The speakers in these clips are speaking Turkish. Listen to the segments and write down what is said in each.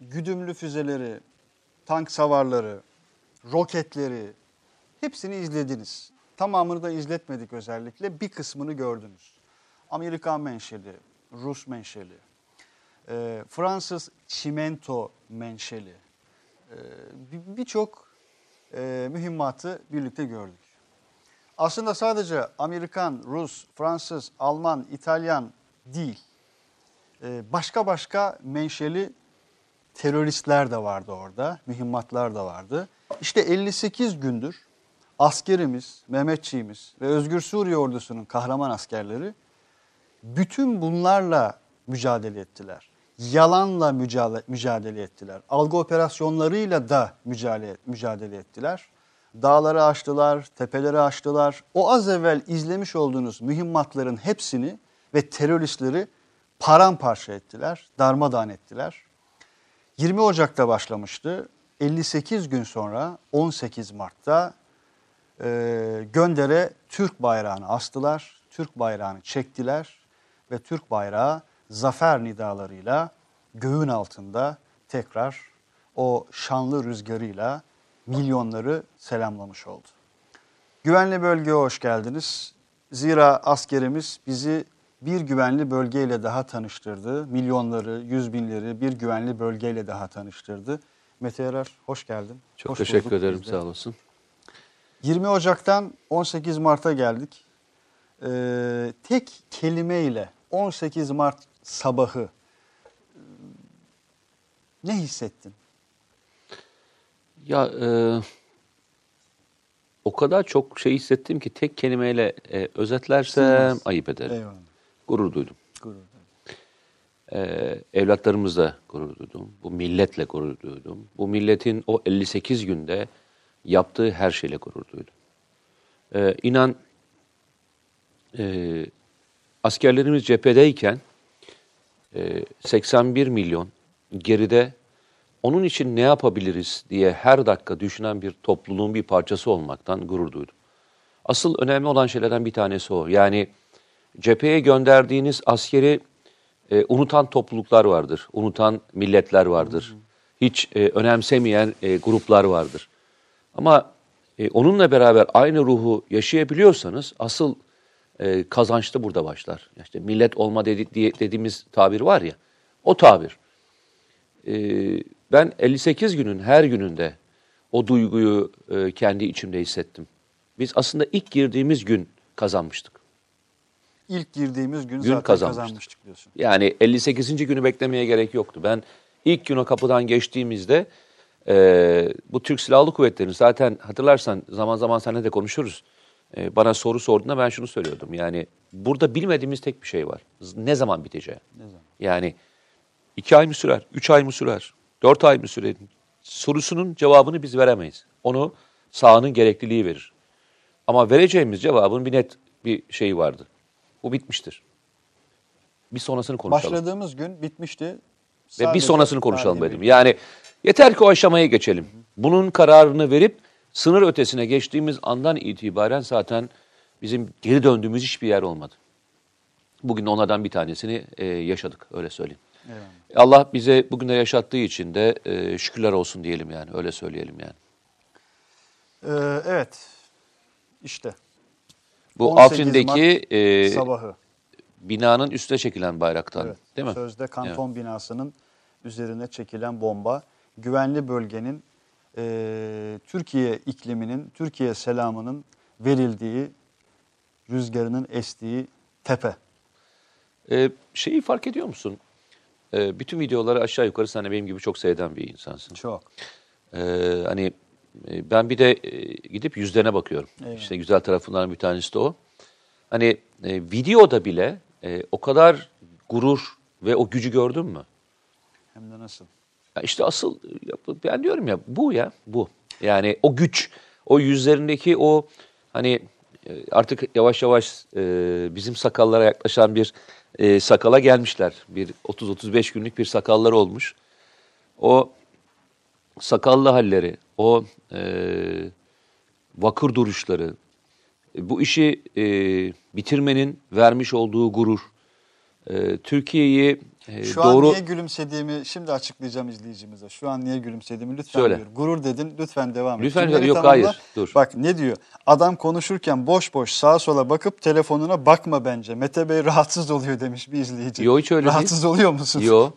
güdümlü füzeleri, tank savarları, roketleri hepsini izlediniz. Tamamını da izletmedik özellikle. Bir kısmını gördünüz. Amerikan menşeli, Rus menşeli, e, Fransız çimento menşeli e, bir- birçok e, mühimmatı birlikte gördük. Aslında sadece Amerikan, Rus, Fransız, Alman, İtalyan değil. E, başka başka menşeli teröristler de vardı orada, mühimmatlar da vardı. İşte 58 gündür askerimiz, Mehmetçiğimiz ve Özgür Suriye ordusunun kahraman askerleri bütün bunlarla mücadele ettiler. Yalanla mücadele, mücadele ettiler. Algı operasyonlarıyla da mücadele, mücadele ettiler. Dağları aştılar, tepeleri aştılar. O az evvel izlemiş olduğunuz mühimmatların hepsini ve teröristleri paramparça ettiler, darmadağın ettiler. 20 Ocak'ta başlamıştı. 58 gün sonra 18 Mart'ta e, Gönder'e Türk bayrağını astılar, Türk bayrağını çektiler ve Türk bayrağı zafer nidalarıyla göğün altında tekrar o şanlı rüzgarıyla milyonları selamlamış oldu. Güvenli bölgeye hoş geldiniz. Zira askerimiz bizi bir güvenli bölgeyle daha tanıştırdı. Milyonları, yüz binleri bir güvenli bölgeyle daha tanıştırdı. Mete Yarar hoş geldin. Çok Hoş teşekkür ederim biz de. sağ olasın. 20 Ocak'tan 18 Mart'a geldik. Ee, tek kelimeyle 18 Mart sabahı e, ne hissettin? Ya e, o kadar çok şey hissettim ki tek kelimeyle e, özetlersem Sığmaz. ayıp ederim. Eyvallah. Gurur duydum. Gurur. E, evlatlarımızla gurur duydum. Bu milletle gurur duydum. Bu milletin o 58 günde yaptığı her şeyle gurur duydum. E, inan e, askerlerimiz cephedeyken e, 81 milyon geride onun için ne yapabiliriz diye her dakika düşünen bir topluluğun bir parçası olmaktan gurur duydum. Asıl önemli olan şeylerden bir tanesi o. Yani cepheye gönderdiğiniz askeri e, unutan topluluklar vardır, unutan milletler vardır. Hiç e, önemsemeyen e, gruplar vardır. Ama e, onunla beraber aynı ruhu yaşayabiliyorsanız asıl e, kazanç da burada başlar. İşte millet olma dedi, diye, dediğimiz tabir var ya, o tabir. E, ben 58 günün her gününde o duyguyu e, kendi içimde hissettim. Biz aslında ilk girdiğimiz gün kazanmıştık. İlk girdiğimiz gün, Gün zaten kazanmıştık. kazanmıştık diyorsun. Yani 58. günü beklemeye gerek yoktu. Ben ilk gün o kapıdan geçtiğimizde e, bu Türk Silahlı Kuvvetleri'nin zaten hatırlarsan zaman zaman seninle de konuşuruz. E, bana soru sorduğunda ben şunu söylüyordum. Yani burada bilmediğimiz tek bir şey var. Ne zaman biteceği. Ne zaman? Yani iki ay mı sürer, üç ay mı sürer, dört ay mı sürer? Sorusunun cevabını biz veremeyiz. Onu sahanın gerekliliği verir. Ama vereceğimiz cevabın bir net bir şeyi vardı. Bu bitmiştir. Bir sonrasını konuşalım. Başladığımız gün bitmişti. Ve bir Sadece sonrasını konuşalım dedim. Yani yeter ki o aşamaya geçelim. Bunun kararını verip sınır ötesine geçtiğimiz andan itibaren zaten bizim geri döndüğümüz hiçbir yer olmadı. Bugün onlardan bir tanesini e, yaşadık öyle söyleyeyim. Eyvallah. Allah bize bugün de yaşattığı için de e, şükürler olsun diyelim yani öyle söyleyelim yani. Ee, evet. İşte Bu 18 Afrin'deki e, sabahı. binanın üstüne çekilen bayraktan Evet. değil mi? Sözde kanton binasının üzerine çekilen bomba güvenli bölgenin e, Türkiye ikliminin, Türkiye selamının verildiği, rüzgarının estiği tepe. E, şeyi fark ediyor musun? E, bütün videoları aşağı yukarı sen de benim gibi çok seyreden bir insansın. Çok. Ee, hani e, ben bir de e, gidip yüzlerine bakıyorum. Eyvallah. İşte güzel tarafından bir tanesi de o. Hani e, videoda bile e, o kadar gurur ve o gücü gördün mü? Hem de nasıl? Ya işte asıl ben diyorum ya bu ya bu. Yani o güç, o yüzlerindeki o hani e, artık yavaş yavaş e, bizim sakallara yaklaşan bir e, sakala gelmişler. Bir 30-35 günlük bir sakalları olmuş. O sakallı halleri, o e, vakır duruşları, e, bu işi e, bitirmenin vermiş olduğu gurur, e, Türkiye'yi e, Şu doğru an niye gülümsediğimi şimdi açıklayacağım izleyicimize. Şu an niye gülümsediğimi lütfen Söyle. buyur. Gurur dedin lütfen devam et. Lütfen, Cümleni yok, hayır, dur. Bak ne diyor? Adam konuşurken boş boş sağa sola bakıp telefonuna bakma bence. Mete Bey rahatsız oluyor demiş bir izleyici. Yo, hiç öyle değil. rahatsız oluyor musun? Yo.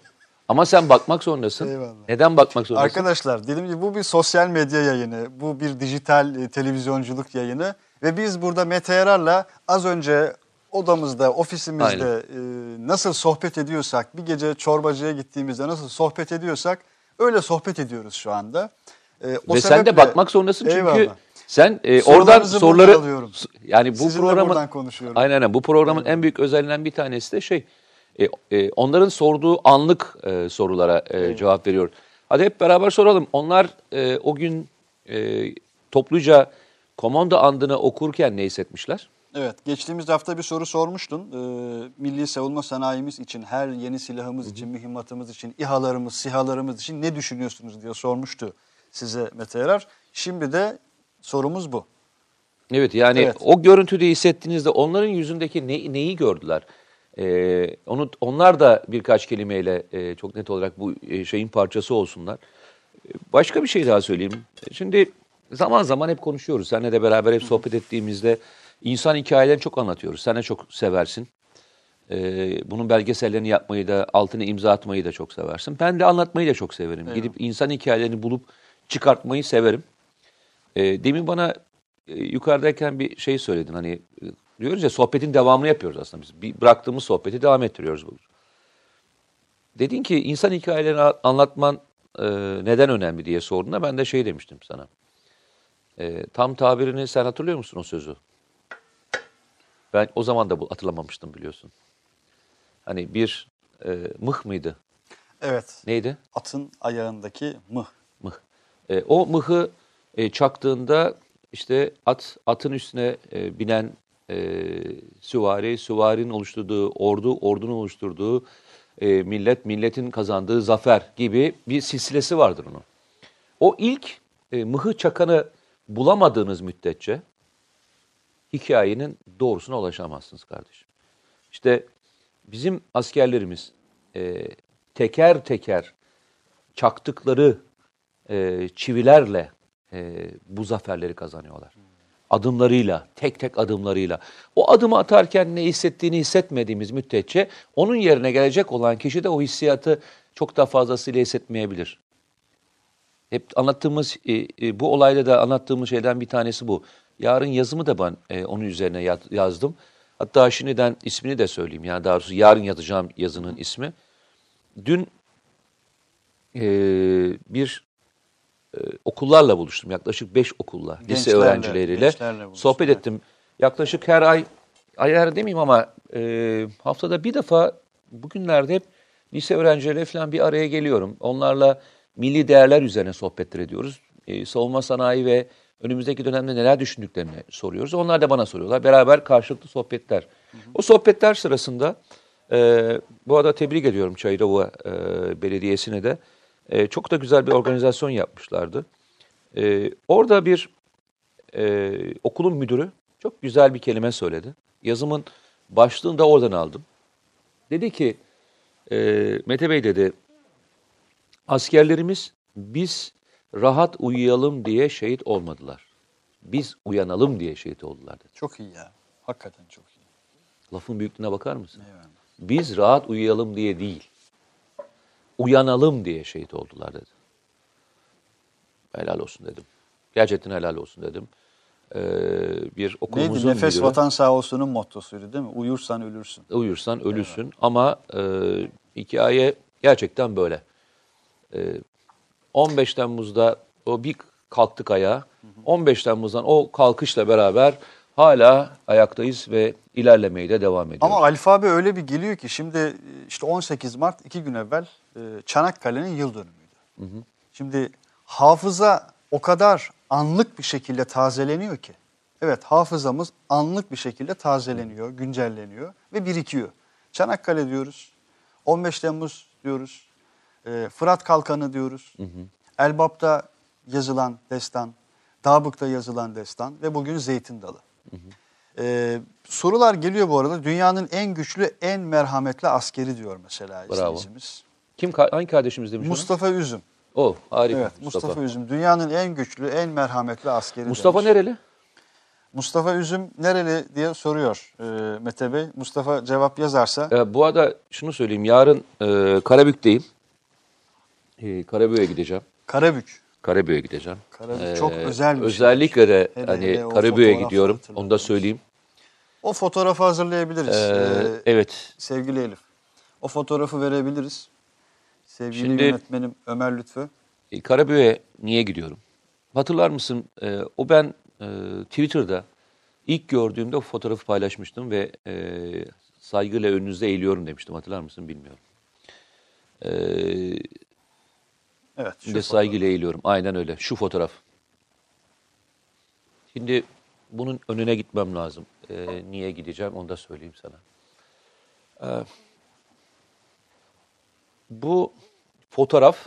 Ama sen bakmak zorundasın. Eyvallah. Neden bakmak zorundasın? Arkadaşlar dediğim gibi bu bir sosyal medya yayını. Bu bir dijital e, televizyonculuk yayını. Ve biz burada Mete Yarar'la az önce odamızda, ofisimizde e, nasıl sohbet ediyorsak, bir gece çorbacıya gittiğimizde nasıl sohbet ediyorsak öyle sohbet ediyoruz şu anda. E, o Ve sen de sebeple- bakmak zorundasın çünkü Eyvallah. sen e, oradan soruları alıyorum. yani bu Sizinle programın aynen aynen bu programın en büyük özelliğinden bir tanesi de şey e, e, onların sorduğu anlık e, sorulara e, cevap veriyor. Hadi hep beraber soralım. Onlar e, o gün e, topluca komando andını okurken ne hissetmişler? Evet, geçtiğimiz hafta bir soru sormuştun. Ee, milli savunma sanayimiz için, her yeni silahımız için, mühimmatımız için, İHA'larımız, SİHA'larımız için ne düşünüyorsunuz diye sormuştu size Mete Yarar. Şimdi de sorumuz bu. Evet yani Evet. o görüntüde hissettiğinizde onların yüzündeki ne- neyi gördüler? Ee, onu onlar da birkaç kelimeyle e, çok net olarak bu e, şeyin parçası olsunlar. E, Başka bir şey daha söyleyeyim. E, Şimdi zaman zaman hep konuşuyoruz. Seninle de beraber hep sohbet ettiğimizde insan hikayelerini çok anlatıyoruz. Sen de çok seversin. Ee, bunun belgesellerini yapmayı da altına imza atmayı da çok seversin. Ben de anlatmayı da çok severim. Gidip insan hikayelerini bulup çıkartmayı severim. E, demin bana e, yukarıdayken bir şey söyledin. Hani e, diyoruz ya sohbetin devamını yapıyoruz aslında biz. Bir bıraktığımız sohbeti devam ettiriyoruz. Bu. Dedin ki insan hikayelerini anlatman e, neden önemli diye sorduğunda ben de şey demiştim sana. E, tam tabirini sen hatırlıyor musun o sözü? Ben o zaman da bu hatırlamamıştım biliyorsun. Hani bir e, mıh mıydı? Evet, Neydi? atın ayağındaki mıh. Mıh. E, o mıhı e, çaktığında işte at atın üstüne e, binen e, süvari, süvarinin oluşturduğu ordu, ordunun oluşturduğu e, millet, milletin kazandığı zafer gibi bir silsilesi vardır onun. O ilk e, mıhı çakanı bulamadığınız müddetçe hikayenin doğrusuna ulaşamazsınız kardeşim. İşte bizim askerlerimiz e, teker teker çaktıkları e, çivilerle e, bu zaferleri kazanıyorlar. Adımlarıyla, tek tek adımlarıyla. O adımı atarken ne hissettiğini hissetmediğimiz müddetçe onun yerine gelecek olan kişi de o hissiyatı çok daha fazlasıyla hissetmeyebilir. Hep anlattığımız, e, e, bu olayda da anlattığımız şeyden bir tanesi bu. Yarın yazımı da ben e, onun üzerine ya- yazdım. Hatta şimdiden ismini de söyleyeyim. Yani daha doğrusu yarın yazacağım yazının ismi. Dün bir e, okullarla buluştum. Yaklaşık beş okulla, lise Gençlerle, öğrencileriyle gençlerle buluştun, sohbet ettim. Yaklaşık her ay, ay her demeyeyim ama e, haftada bir defa bugünlerde hep lise öğrencileriyle falan bir araya geliyorum. Onlarla milli değerler üzerine sohbetler ediyoruz. E, savunma sanayi ve önümüzdeki dönemde neler düşündüklerini soruyoruz. Onlar da bana soruyorlar. Beraber karşılıklı sohbetler. O sohbetler sırasında e, bu arada tebrik ediyorum Çayırova e, Belediyesi'ne de. E, çok da güzel bir organizasyon yapmışlardı. E, orada bir e, okulun müdürü çok güzel bir kelime söyledi. Yazımın başlığını da oradan aldım. Dedi ki, e, Mete Bey dedi, askerlerimiz biz rahat uyuyalım diye şehit olmadılar. Biz uyanalım diye şehit oldular dedi. Çok iyi ya. Hakikaten çok iyi. Lafın büyüklüğüne bakar mısın? Eyvallah. Biz rahat uyuyalım diye değil, uyanalım diye şehit oldular dedi. Helal olsun dedim. Gerçekten helal olsun dedim. Ee, bir okulumuzun Neydi? Nefes müdürü, vatan sağ olsun'un mottosuydu değil mi? Uyursan ölürsün. uyursan ölüsün ama e, hikaye gerçekten böyle. E, 15 Temmuz'da o bir kalktık ayağa. 15 Temmuz'dan o kalkışla beraber hala ayaktayız ve ilerlemeye de devam ediyoruz. Ama alfabe öyle bir geliyor ki şimdi e, işte 18 Mart iki gün evvel e, Çanakkale'nin yıl dönümüydü. Şimdi hafıza o kadar anlık bir şekilde tazeleniyor ki. Evet hafızamız anlık bir şekilde tazeleniyor, güncelleniyor ve birikiyor. Çanakkale diyoruz, 15 Temmuz diyoruz, e, Fırat Kalkanı diyoruz, Elbap'ta yazılan destan, Dabık'ta yazılan destan ve bugün Zeytin Dalı. Ee, sorular geliyor bu arada. Dünyanın en güçlü, en merhametli askeri diyor mesela Bravo. izleyicimiz. Kim hangi kardeşimiz demiş onu? Mustafa Üzüm. O harika Evet, Mustafa. Mustafa. Üzüm. Dünyanın en güçlü, en merhametli askeri Mustafa demiş. nereli? Mustafa Üzüm nereli diye soruyor e, Mete Bey. Mustafa cevap yazarsa Ee, bu arada şunu söyleyeyim. Yarın e, Karabük'teyim. E, Karabük'e gideceğim. Karabük. Karabük'e gideceğim. Karabük çok özel bir şey. Özellikle de Hele hani hele Karabük'e gidiyorum. Onu da söyleyeyim. O fotoğrafı hazırlayabiliriz. Ee, Ee, evet. sevgili Elif. O fotoğrafı verebiliriz. Sevgili Şimdi- yönetmenim Ömer Lütfü. E, Karabük'e niye gidiyorum? Hatırlar mısın? E, o ben e, Twitter'da ilk gördüğümde o fotoğrafı paylaşmıştım ve e, saygıyla önünüzde eğiliyorum demiştim. Hatırlar mısın bilmiyorum. E, Evet. Şimdi saygıyla eğiliyorum. Aynen öyle. Şu fotoğraf. Şimdi bunun önüne gitmem lazım. Ee, niye gideceğim onu da söyleyeyim sana. Ee, bu fotoğraf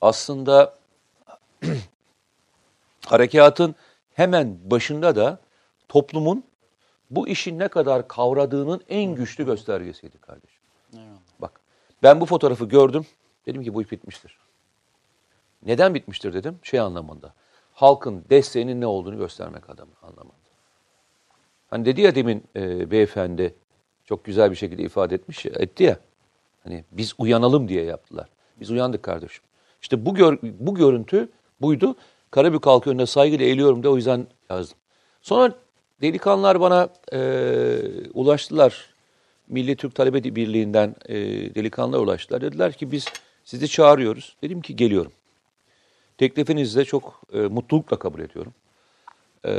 aslında harekatın hemen başında da toplumun bu işi ne kadar kavradığının en güçlü göstergesiydi kardeşim. Eyvallah. Bak ben bu fotoğrafı gördüm. Dedim ki bu iş bitmiştir. Neden bitmiştir dedim. Şey anlamında. Halkın desteğinin ne olduğunu göstermek adamı anlamında. Hani dedi ya demin e, beyefendi çok güzel bir şekilde ifade etmiş etti ya. Hani biz uyanalım diye yaptılar. Biz uyandık kardeşim. İşte bu gör, bu görüntü buydu. Karabük halkı önünde saygıyla eğiliyorum de o yüzden yazdım. Sonra delikanlılar bana e, ulaştılar. Milli Türk Talebe Birliği'nden e, delikanlılar ulaştılar. Dediler ki biz sizi çağırıyoruz. Dedim ki geliyorum. Teklifinizi de çok e, mutlulukla kabul ediyorum. E,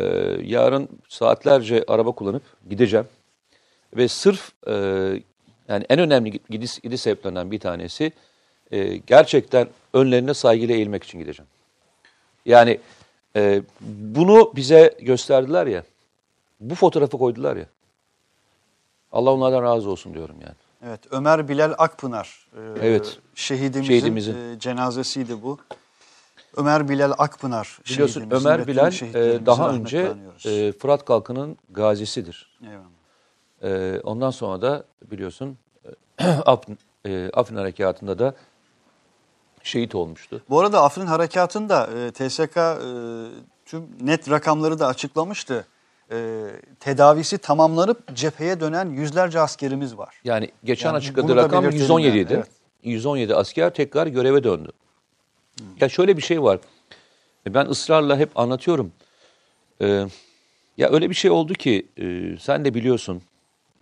yarın saatlerce araba kullanıp gideceğim. Ve sırf e, yani en önemli gidiş, gidiş sebeplerinden bir tanesi e, gerçekten önlerine saygıyla eğilmek için gideceğim. Yani e, bunu bize gösterdiler ya, bu fotoğrafı koydular ya. Allah onlardan razı olsun diyorum yani. Evet, Ömer Bilal Akpınar. e, Evet. Şehidimizin, Şehidimizin. e, cenazesiydi bu. Ömer Bilal Akpınar. Biliyorsun Ömer Bilal e, daha önce e, Fırat Kalkı'nın gazisidir. Eyvallah. E, ondan sonra da biliyorsun Afrin, e, Afrin Harekatı'nda da şehit olmuştu. Bu arada Afrin Harekatı'nda e, TSK e, tüm net rakamları da açıklamıştı. E, tedavisi tamamlanıp cepheye dönen yüzlerce askerimiz var. Yani geçen Yani açıkladığı rakam belirtelim 117 yani, idi. evet. 117 asker tekrar göreve döndü. Ya şöyle bir şey var. E, Ben ısrarla hep anlatıyorum. Ee, ya öyle bir şey oldu ki e, sen de biliyorsun.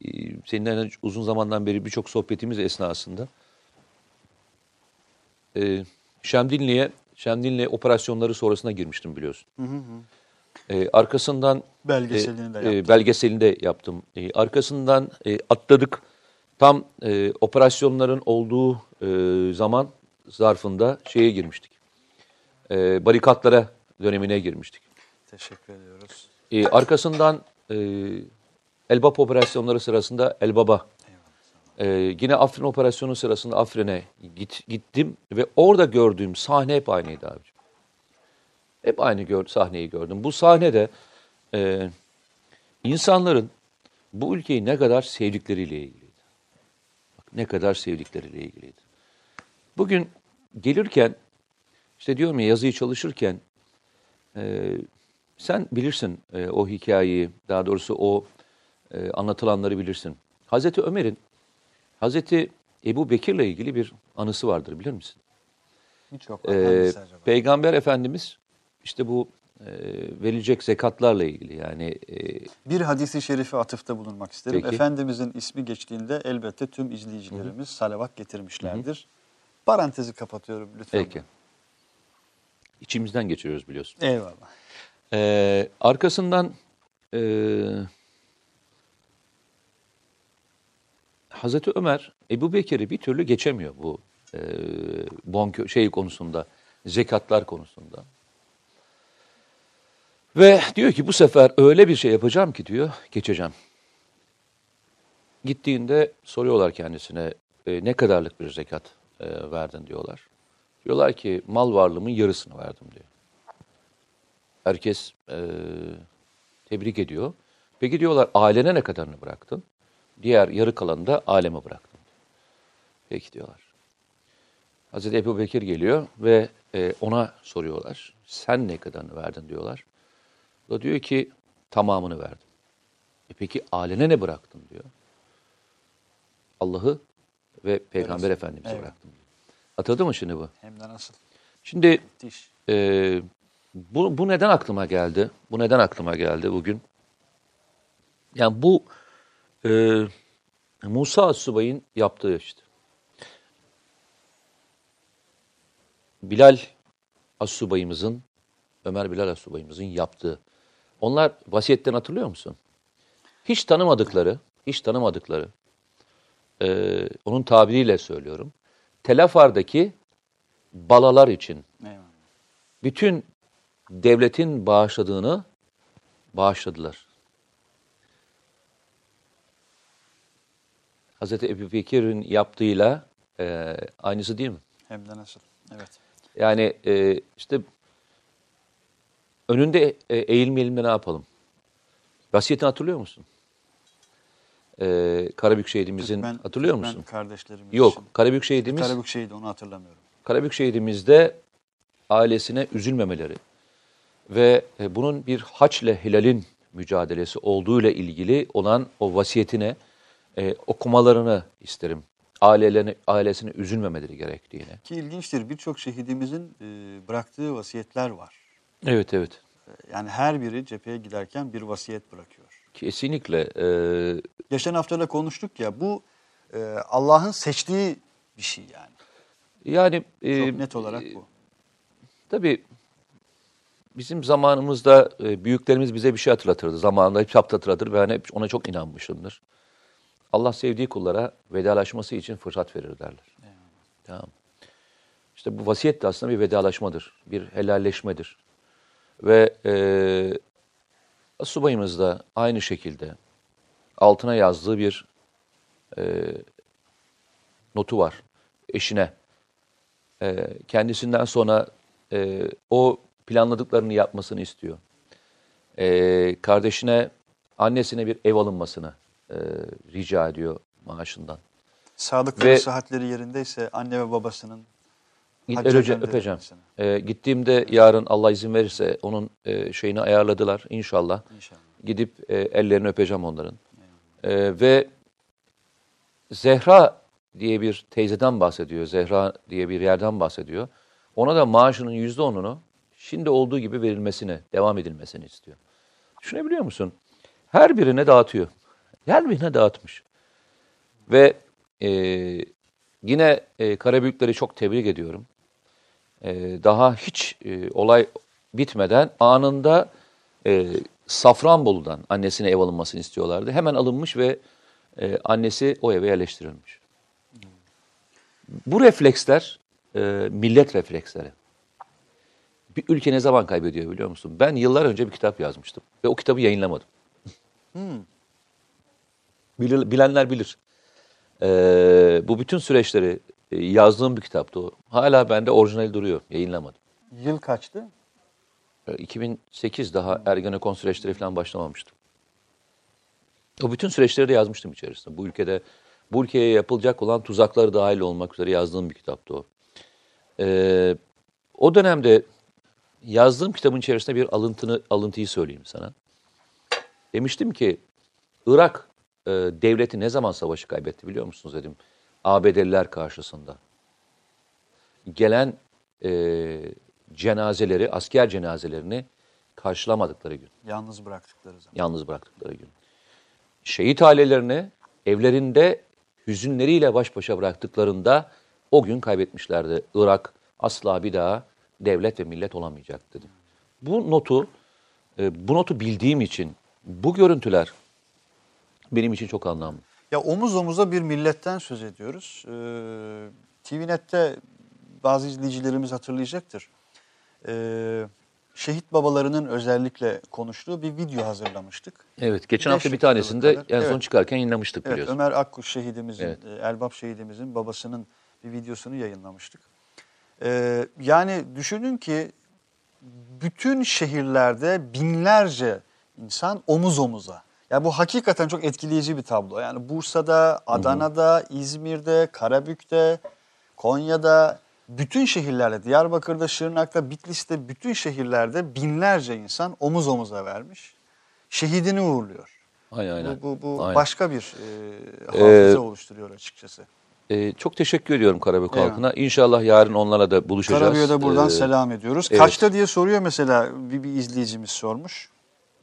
E, seninle uzun zamandan beri birçok sohbetimiz esnasında. E, Şemdinli'ye Şemdinli operasyonları sonrasına girmiştim biliyorsun. E, arkasından Belgeselini de e, e, yaptın. belgeselini de yaptım. E, arkasından e, atladık. Tam e, operasyonların olduğu e, zaman zarfında şeye girmiştik. E, barikatlara dönemine girmiştik. Teşekkür ediyoruz. E, arkasından e, Elbap operasyonları sırasında Elbaba. E, yine Afrin operasyonu sırasında Afrin'e git, gittim ve orada gördüğüm sahne hep aynıydı abiciğim. Hep aynı gör, sahneyi gördüm. Bu sahnede e, insanların bu ülkeyi ne kadar sevdikleriyle ilgiliydi. Bak, ne kadar sevdikleriyle ilgiliydi. Bugün gelirken işte diyorum ya yazıyı çalışırken e, sen bilirsin e, o hikayeyi, daha doğrusu o e, anlatılanları bilirsin. Hazreti Ömer'in Hazreti Ebu Bekir'le ilgili bir anısı vardır bilir misin? Birçok Ee, hangisi acaba? Peygamber Efendimiz işte bu e, verilecek zekatlarla ilgili yani e, Bir hadisi şerife atıfta bulunmak isterim. Peki. Efendimizin ismi geçtiğinde elbette tüm izleyicilerimiz salavat getirmişlerdir. Parantezi kapatıyorum lütfen. peki içimizden geçiriyoruz biliyorsun. Eyvallah. Ee, arkasından e, Hazreti Ömer Ebu Bekir'i bir türlü geçemiyor bu e, bonkö şey konusunda, zekatlar konusunda. Ve diyor ki bu sefer öyle bir şey yapacağım ki diyor, geçeceğim. Gittiğinde soruyorlar kendisine e, ne kadarlık bir zekat e, verdin diyorlar. Diyorlar ki mal varlığımın yarısını verdim diyor. Herkes e, tebrik ediyor. Peki diyorlar ailene ne kadarını bıraktın? Diğer yarı kalanını da aleme bıraktım. Peki diyorlar. Hazreti Ebu Bekir geliyor ve e, ona soruyorlar. Sen ne kadarını verdin diyorlar. O da diyor ki tamamını verdim. E peki ailene ne bıraktın diyor. Allah'ı ve Peygamber Öyle. Efendimiz'i Evet. bıraktım. Hatırladın mı şimdi bu? Hem de nasıl? Şimdi Müthiş. ee, bu, bu neden aklıma geldi? Bu neden aklıma geldi bugün? Yani bu e, Musa Subay'ın yaptığı işte. Bilal Asubayımızın, Ömer Bilal Asubayımızın yaptığı. Onlar vasiyetten hatırlıyor musun? Hiç tanımadıkları, hiç tanımadıkları, e, onun tabiriyle söylüyorum, Telafar'daki balalar için Eyvallah. bütün devletin bağışladığını bağışladılar. Hazreti Ebu Bekir'in yaptığıyla e, aynısı değil mi? Hem de nasıl? Evet. Yani e, işte önünde e, eğilmeyelim de ne yapalım? Vasiyetini hatırlıyor musun? E, Karabük şehidimizin Türkmen- hatırlıyor Türkmen musun? kardeşlerimiz Yok. için. Karabük şehidimiz Karabük şehidi onu hatırlamıyorum. Karabük şehidimizde ailesine üzülmemeleri ve e, bunun bir haç ile hilalin mücadelesi olduğuyla ilgili olan o vasiyetine e, okumalarını isterim. Ailelerine, ailesine üzülmemeleri gerektiğini. Ki ilginçtir birçok şehidimizin e, bıraktığı vasiyetler var. Evet evet. E, Yani her biri cepheye giderken bir vasiyet bırakıyor. Kesinlikle. e, Geçen hafta da konuştuk ya bu e, Allah'ın seçtiği bir şey yani. yani e, Çok net olarak bu. Tabii bizim zamanımızda e, büyüklerimiz bize bir şey hatırlatırdı. Zamanında hep hatırlatır ve ben hep ona çok inanmışımdır. Allah sevdiği kullara vedalaşması için fırsat verir derler. Tamam. İşte bu vasiyet de aslında bir vedalaşmadır, bir helalleşmedir. Ve e, subayımız da aynı şekilde altına yazdığı bir e, notu var eşine. E, kendisinden sonra e, o planladıklarını yapmasını istiyor. E, kardeşine, annesine bir ev alınmasını e, rica ediyor maaşından. Sağlıkları, Ve- sıhhatleri yerindeyse anne ve babasının Gönderilmesini. öpeceğim. E, gittiğimde yarın Allah izin verirse onun e, şeyini ayarladılar inşallah. İnşallah. Gidip e, ellerini öpeceğim onların. E, ve Zehra diye bir teyzeden bahsediyor. Zehra diye bir yerden bahsediyor. Ona da maaşının yüzde onunu şimdi olduğu gibi verilmesini, devam edilmesini istiyor. Düşünebiliyor musun? Her birine dağıtıyor. Her birine dağıtmış. Ve e, yine e, Karabüyükleri çok tebrik ediyorum. E, daha hiç e, olay bitmeden anında e, Safranbolu'dan annesine ev alınmasını istiyorlardı. Hemen alınmış ve e, annesi o eve yerleştirilmiş. Bu refleksler e, millet refleksleri. Bir ülke ne zaman kaybediyor biliyor musun? Ben yıllar önce bir kitap yazmıştım ve o kitabı yayınlamadım. Bilir- bilenler bilir. E, bu bütün süreçleri yazdığım bir kitaptı o. Hala bende orijinali duruyor. Yayınlamadım. Yıl kaçtı? E, 2008 daha Ergenekon süreçleri falan başlamamıştım. O bütün süreçleri de yazmıştım içerisinde. Bu ülkede, bu ülkeye yapılacak olan tuzakları dahil olmak üzere yazdığım bir kitaptı o. Ee, o dönemde yazdığım kitabın içerisinde bir alıntını, alıntıyı söyleyeyim sana. Demiştim ki Irak e, devleti ne zaman savaşı kaybetti biliyor musunuz dedim. ABD'liler karşısında. Gelen e, cenazeleri, asker cenazelerini karşılamadıkları gün Yalnız bıraktıkları zaman. yalnız bıraktıkları gün. Şehit ailelerini evlerinde hüzünleriyle baş başa bıraktıklarında o gün kaybetmişlerdi. Irak asla bir daha devlet ve millet olamayacak dedim. Bu notu, e, bu notu bildiğim için bu görüntüler benim için çok anlamlı. Ya omuz omuza bir milletten söz ediyoruz. Ee, TVNet'te bazı izleyicilerimiz hatırlayacaktır. Ee, şehit babalarının özellikle konuştuğu bir video hazırlamıştık. Evet, geçen hafta bir tanesinde kadar. en son Evet. çıkarken yayınlamıştık Evet, biliyorsun. Ömer Akkuş şehidimizin, Evet. Elbap şehidimizin babasının bir videosunu yayınlamıştık. Ee, yani düşünün ki bütün şehirlerde binlerce insan omuz omuza. Ya bu hakikaten çok etkileyici bir tablo. Yani Bursa'da, Adana'da, İzmir'de, Karabük'te, Konya'da, bütün şehirlerde, Diyarbakır'da, Şırnak'ta, Bitlis'te, bütün şehirlerde binlerce insan omuz omuza vermiş. Şehidini uğurluyor. Aynen aynen. Bu, bu, bu Aynen. başka bir e, hafıza Ee, oluşturuyor açıkçası. Ee, çok teşekkür ediyorum Karabük Eyvallah. halkına. İnşallah yarın onlarla da buluşacağız. Karabük'e de buradan Ee, selam ediyoruz. evet. Kaçta diye soruyor mesela bir, bir izleyicimiz sormuş.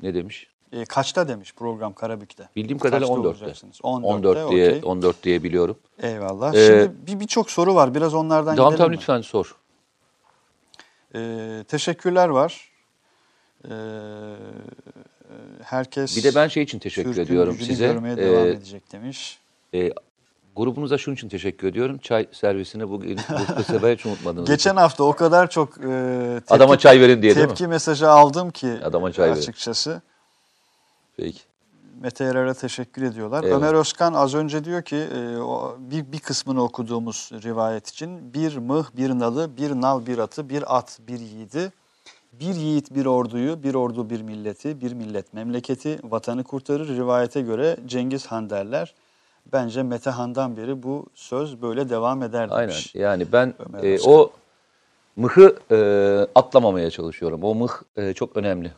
Ne demiş? E, kaçta demiş program Karabük'te? Bildiğim kadarıyla Kaçta 14'te. olacaksınız? 14'te, 14 diye okey. 14 diye biliyorum. Eyvallah. Ee, Şimdi bir birçok soru var. Biraz onlardan Tamam gidelim tamam lütfen sor. Ee, teşekkürler var. Ee, herkes Bir de ben şey için teşekkür ediyorum size. görmeye devam Ee, edecek demiş. e, grubunuza şunun için teşekkür ediyorum. Çay servisini bugün bu sefer hiç unutmadınız. Geçen hafta o kadar çok e, tepki, Adama çay verin diye tepki mesajı aldım ki Adama çay verin. Peki. Mete Yarar'a teşekkür ediyorlar. Eyvallah. Ömer Özkan az önce diyor ki e, bir, bir kısmını okuduğumuz rivayet için bir mıh, bir nalı, bir nal, bir atı, bir at, bir yiğidi, bir yiğit bir orduyu, bir ordu bir milleti, bir millet memleketi, vatanı kurtarır. Rivayete göre Cengiz Han derler. Bence Mete Han'dan beri bu söz böyle devam eder Aynen. demiş. Yani ben Ömer e, Özkan. o mıhı e, atlamamaya çalışıyorum. O mıh e, çok önemli.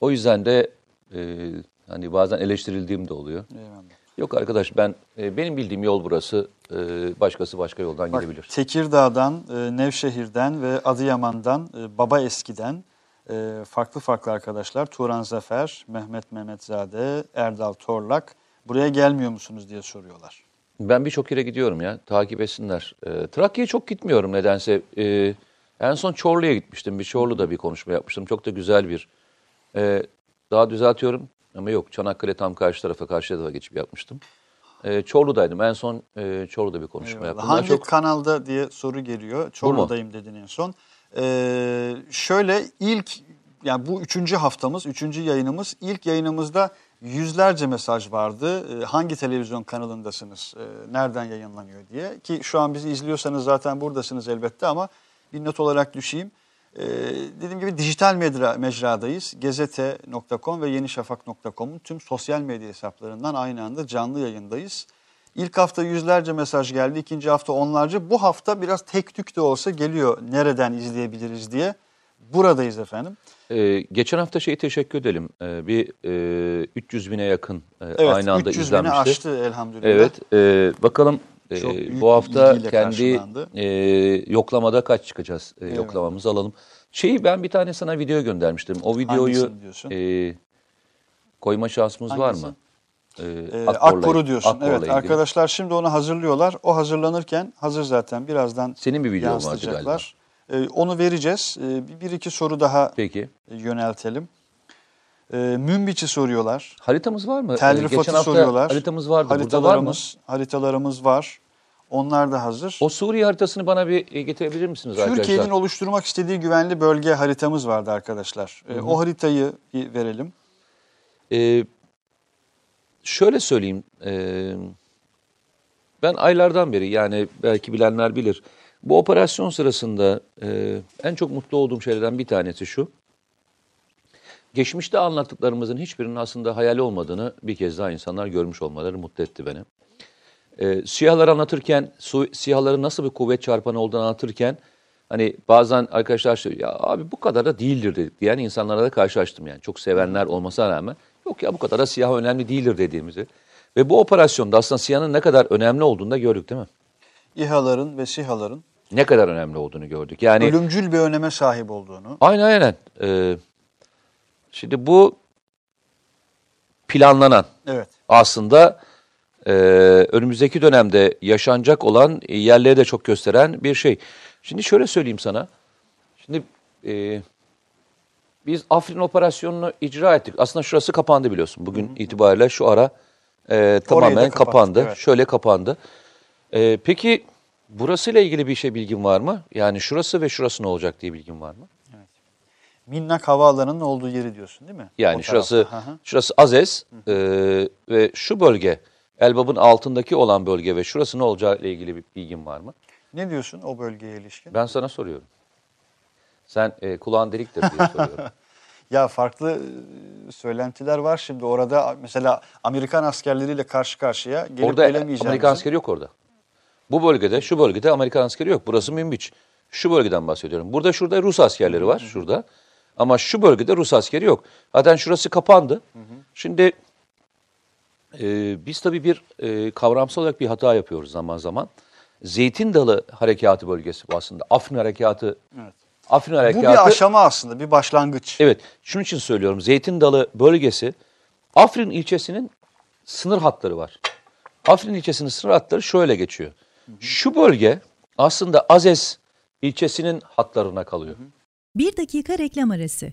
O yüzden de e, hani bazen eleştirildiğim de oluyor. Eyvallah. Yok arkadaş ben e, benim bildiğim yol burası. E, başkası başka yoldan Bak, gidebilir. Tekirdağ'dan, e, Nevşehir'den ve Adıyaman'dan, e, Baba Eski'den e, farklı farklı arkadaşlar. Turan Zafer, Mehmet Mehmetzade, Erdal Torlak buraya gelmiyor musunuz diye soruyorlar. Ben birçok yere gidiyorum ya. Takip etsinler. E, Trakya'ya çok gitmiyorum nedense. E, en son Çorlu'ya gitmiştim. Bir Çorlu'da bir konuşma yapmıştım. Çok da güzel bir. E, daha düzeltiyorum ama yok. Çanakkale tam karşı tarafa karşı tarafa geçip yapmıştım. E, Çorlu'daydım. En son e, Çorlu'da bir konuşma Eyvallah. yaptım. Hangi çok kanalda diye soru geliyor. Çorlu'dayım dedin en son. Ee, şöyle ilk yani bu üçüncü haftamız, üçüncü yayınımız. İlk yayınımızda yüzlerce mesaj vardı. Ee, hangi televizyon kanalındasınız, ee, nereden yayınlanıyor diye. Ki şu an bizi izliyorsanız zaten buradasınız elbette ama bir not olarak düşeyim. Ee, dediğim gibi dijital medra, mecradayız. Gezete.com ve yenişafak.com'un tüm sosyal medya hesaplarından aynı anda canlı yayındayız. İlk hafta yüzlerce mesaj geldi, ikinci hafta onlarca. Bu hafta biraz tek tük de olsa geliyor nereden izleyebiliriz diye. Buradayız efendim. e, geçen hafta şeyi teşekkür edelim. E, bir e, 300 bine yakın e, Evet, aynı anda 300 bini izlenmişti. aştı elhamdülillah. Evet, e, bakalım Çok büyük bu hafta kendi karşılandı. e, yoklamada kaç çıkacağız? E, Evet. Yoklamamızı alalım. Şeyi ben bir tane sana video göndermiştim. O videoyu e, koyma şansımız var Hangisi? mı? E, Ee, Akbor'la- Akbor'u diyorsun. Akbor'la evet ilgili. arkadaşlar şimdi onu hazırlıyorlar. O hazırlanırken hazır zaten birazdan Senin bir videon vardı yansıtacaklar. Ee, onu vereceğiz. Ee, bir, iki soru daha Peki. e, yöneltelim. Ee, Münbiç'i soruyorlar. Haritamız var mı? Tel E, geçen hafta soruyorlar. haritamız vardı. Burada var mı? Haritalarımız, haritalarımız var. Onlar da hazır. O Suriye haritasını bana bir e, getirebilir misiniz Türkiye'nin arkadaşlar? oluşturmak istediği güvenli bölge haritamız vardı arkadaşlar. Ee, o haritayı verelim. Ee, şöyle söyleyeyim. ee, ben aylardan beri yani belki bilenler bilir. Bu operasyon sırasında ee, en çok mutlu olduğum şeylerden bir tanesi şu. Geçmişte anlattıklarımızın hiçbirinin aslında hayali olmadığını bir kez daha insanlar görmüş olmaları mutlu etti beni. Ee, siyahları anlatırken, su, siyahların nasıl bir kuvvet çarpanı olduğunu anlatırken hani bazen arkadaşlar söylüyor ya abi bu kadar da değildir dedi, diyen insanlara da karşılaştım yani. Çok sevenler olmasına rağmen yok ya bu kadar da siyah önemli değildir dediğimizi. Ve bu operasyonda aslında siyahın ne kadar önemli olduğunu da gördük değil mi? İHA'ların ve SİHA'ların Ne kadar önemli olduğunu gördük. Yani ölümcül bir öneme sahip olduğunu. Aynen aynen. Ee, şimdi bu planlanan Evet. aslında e, önümüzdeki dönemde yaşanacak olan yerleri de çok gösteren bir şey. Şimdi şöyle söyleyeyim sana. Şimdi e, biz Afrin operasyonunu icra ettik. Aslında şurası kapandı biliyorsun. Bugün itibariyle şu ara e, tamamen kapattık, kapandı. evet. Şöyle kapandı. E, peki burasıyla ilgili bir şey bilgin var mı? Yani şurası ve şurası ne olacak diye bilgin var mı? Minnak Havaalanı'nın olduğu yeri diyorsun değil mi? Yani O şurası tarafta. Şurası Azez e, ve şu bölge Elbap'ın altındaki olan bölge ve şurası ne olacağı ile ilgili bir bilgin var mı? Ne diyorsun o bölgeye ilişkin? Ben sana soruyorum. Sen e, kulağın deliktir diye soruyorum. Ya farklı e, söylentiler var şimdi orada mesela Amerikan askerleriyle karşı karşıya gelip Orada gelemeyeceğimizi- Amerikan askeri yok orada. Bu bölgede, şu bölgede Amerikan askeri yok. Burası Münbiç. Şu bölgeden bahsediyorum. Burada şurada Rus askerleri var, şurada. Ama şu bölgede Rus askeri yok. Zaten şurası kapandı. Şimdi e, biz tabii bir e, kavramsal olarak bir hata yapıyoruz zaman zaman. Zeytin Dalı Harekatı bölgesi bu aslında. Afrin Harekatı. Evet. Afrin Bu Harekatı. bir aşama aslında, bir başlangıç. Evet, şunun için söylüyorum. Zeytin Dalı bölgesi Afrin ilçesinin sınır hatları var. Afrin ilçesinin sınır hatları şöyle geçiyor. Şu bölge aslında Azez ilçesinin hatlarına kalıyor. Bir dakika reklam arası.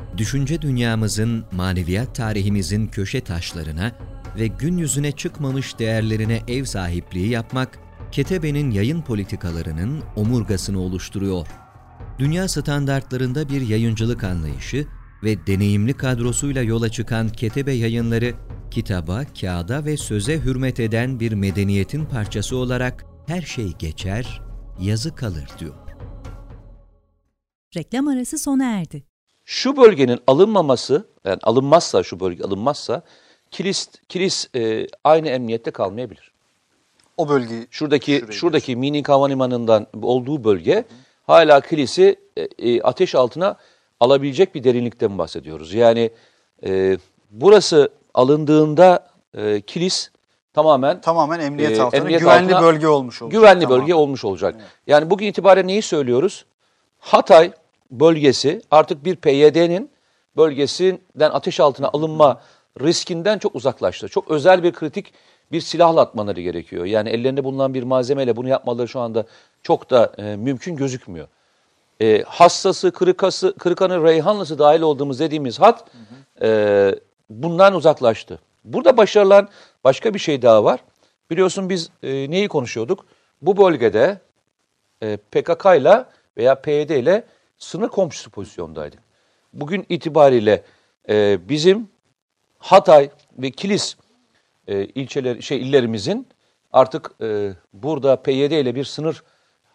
düşünce dünyamızın, maneviyat tarihimizin köşe taşlarına ve gün yüzüne çıkmamış değerlerine ev sahipliği yapmak, Ketebe'nin yayın politikalarının omurgasını oluşturuyor. Dünya standartlarında bir yayıncılık anlayışı ve deneyimli kadrosuyla yola çıkan Ketebe yayınları, kitaba, kağıda ve söze hürmet eden bir medeniyetin parçası olarak her şey geçer, yazı kalır diyor. Reklam arası sona erdi. Şu bölgenin alınmaması, yani alınmazsa şu bölge alınmazsa kilis kilis e, aynı emniyette kalmayabilir. O bölgeyi Şuradaki Şurayı şuradaki mini havalimanından olduğu bölge hala kilisi e, e, ateş altına alabilecek bir derinlikten bahsediyoruz. Yani e, burası alındığında e, kilis tamamen tamamen emniyet e, altına emniyet güvenli altına bölge olmuş olacak. Güvenli Tamam. bölge olmuş olacak. Yani bugün itibariyle neyi söylüyoruz? Hatay bölgesi artık bir PYD'nin bölgesinden ateş altına alınma riskinden çok uzaklaştı. Çok özel bir kritik bir silahla atmaları gerekiyor. Yani ellerinde bulunan bir malzemeyle bunu yapmaları şu anda çok da e, mümkün gözükmüyor. E, hassası, kırıkası, kırıkanı, reyhanlısı dahil olduğumuz dediğimiz hat e, bundan uzaklaştı. Burada başarılan başka bir şey daha var. Biliyorsun biz e, neyi konuşuyorduk? Bu bölgede e, PKK ile veya PYD ile sınır komşusu pozisyondaydık. Bugün itibariyle e, bizim Hatay ve Kilis e, ilçeler şey illerimizin artık e, burada PYD ile bir sınır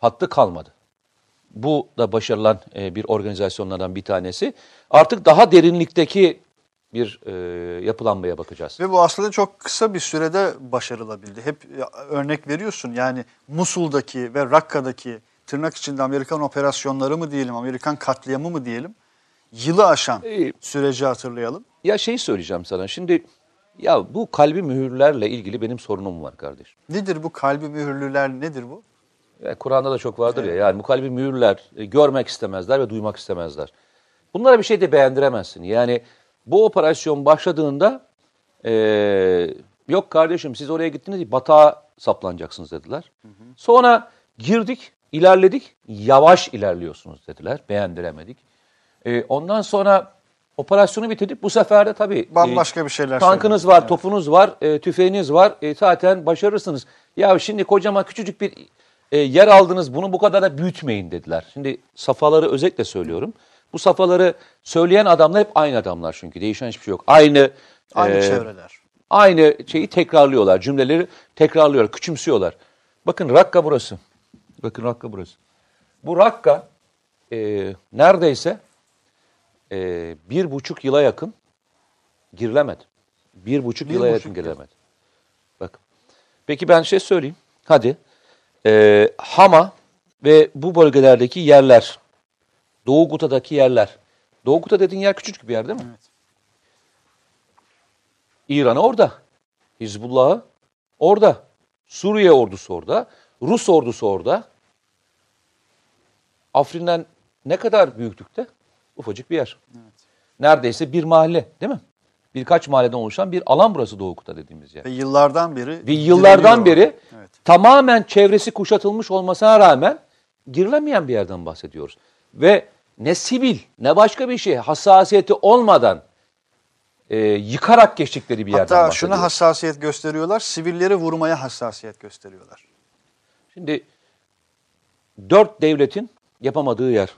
hattı kalmadı. Bu da başarılan e, bir organizasyonlardan bir tanesi. Artık daha derinlikteki bir e, yapılanmaya bakacağız. Ve bu aslında çok kısa bir sürede başarılabildi. Hep ya, örnek veriyorsun yani Musul'daki ve Rakka'daki tırnak içinde Amerikan operasyonları mı diyelim, Amerikan katliamı mı diyelim, yılı aşan Ee, süreci hatırlayalım. Ya şeyi söyleyeceğim sana. Şimdi ya bu kalbi mühürlerle ilgili benim sorunum var kardeşim. Nedir bu kalbi mühürlüler nedir bu? Ya Kur'an'da da çok vardır ya. Yani bu kalbi mühürler e, görmek istemezler ve duymak istemezler. Bunlara bir şey de beğendiremezsin. Yani bu operasyon başladığında e, yok kardeşim siz oraya gittiniz batağa saplanacaksınız dediler. Sonra girdik, ilerledik, yavaş ilerliyorsunuz dediler. Beğendiremedik. E, ondan sonra operasyonu bitirdik. Bu sefer de tabii Bambaşka bir şeyler Tankınız söylediler. var, Evet. topunuz var, e, tüfeğiniz var. E, zaten başarırsınız. Ya şimdi kocaman küçücük bir e, yer aldınız. Bunu bu kadar da büyütmeyin dediler. Şimdi safhaları özellikle söylüyorum. Bu safhaları söyleyen adamlar hep aynı adamlar çünkü. Değişen hiçbir şey yok. Aynı Aynı e, çevreler. Aynı şeyi tekrarlıyorlar. Cümleleri tekrarlıyorlar, küçümsüyorlar. Bakın Rakka burası. Bakın Rakka burası. Bu Rakka e, neredeyse e, bir buçuk yıla yakın girilemedi. Bir buçuk Bir yıla buçuk yakın yıl. girilemedi. Bakın. Peki ben şey söyleyeyim. Hadi. E, Hama ve bu bölgelerdeki yerler, Doğu Guta'daki yerler. Doğu Guta dediğin yer küçücük bir yer değil mi? Evet. İran orada. Hizbullah'ı orada. Suriye ordusu orada. Rus ordusu orada. Afrin'den ne kadar büyüklükte? Ufacık bir yer. Neredeyse bir mahalle değil mi? Birkaç mahalleden oluşan bir alan burası Doğu Kuta dediğimiz yer. Ve yıllardan beri Ve yıllardan beri Evet. tamamen çevresi kuşatılmış olmasına rağmen girilemeyen bir yerden bahsediyoruz. Ve ne sivil ne başka bir şey hassasiyeti olmadan e, yıkarak geçtikleri bir yerden Hatta bahsediyoruz. şuna hassasiyet gösteriyorlar, sivilleri vurmaya hassasiyet gösteriyorlar. Şimdi dört devletin yapamadığı yer.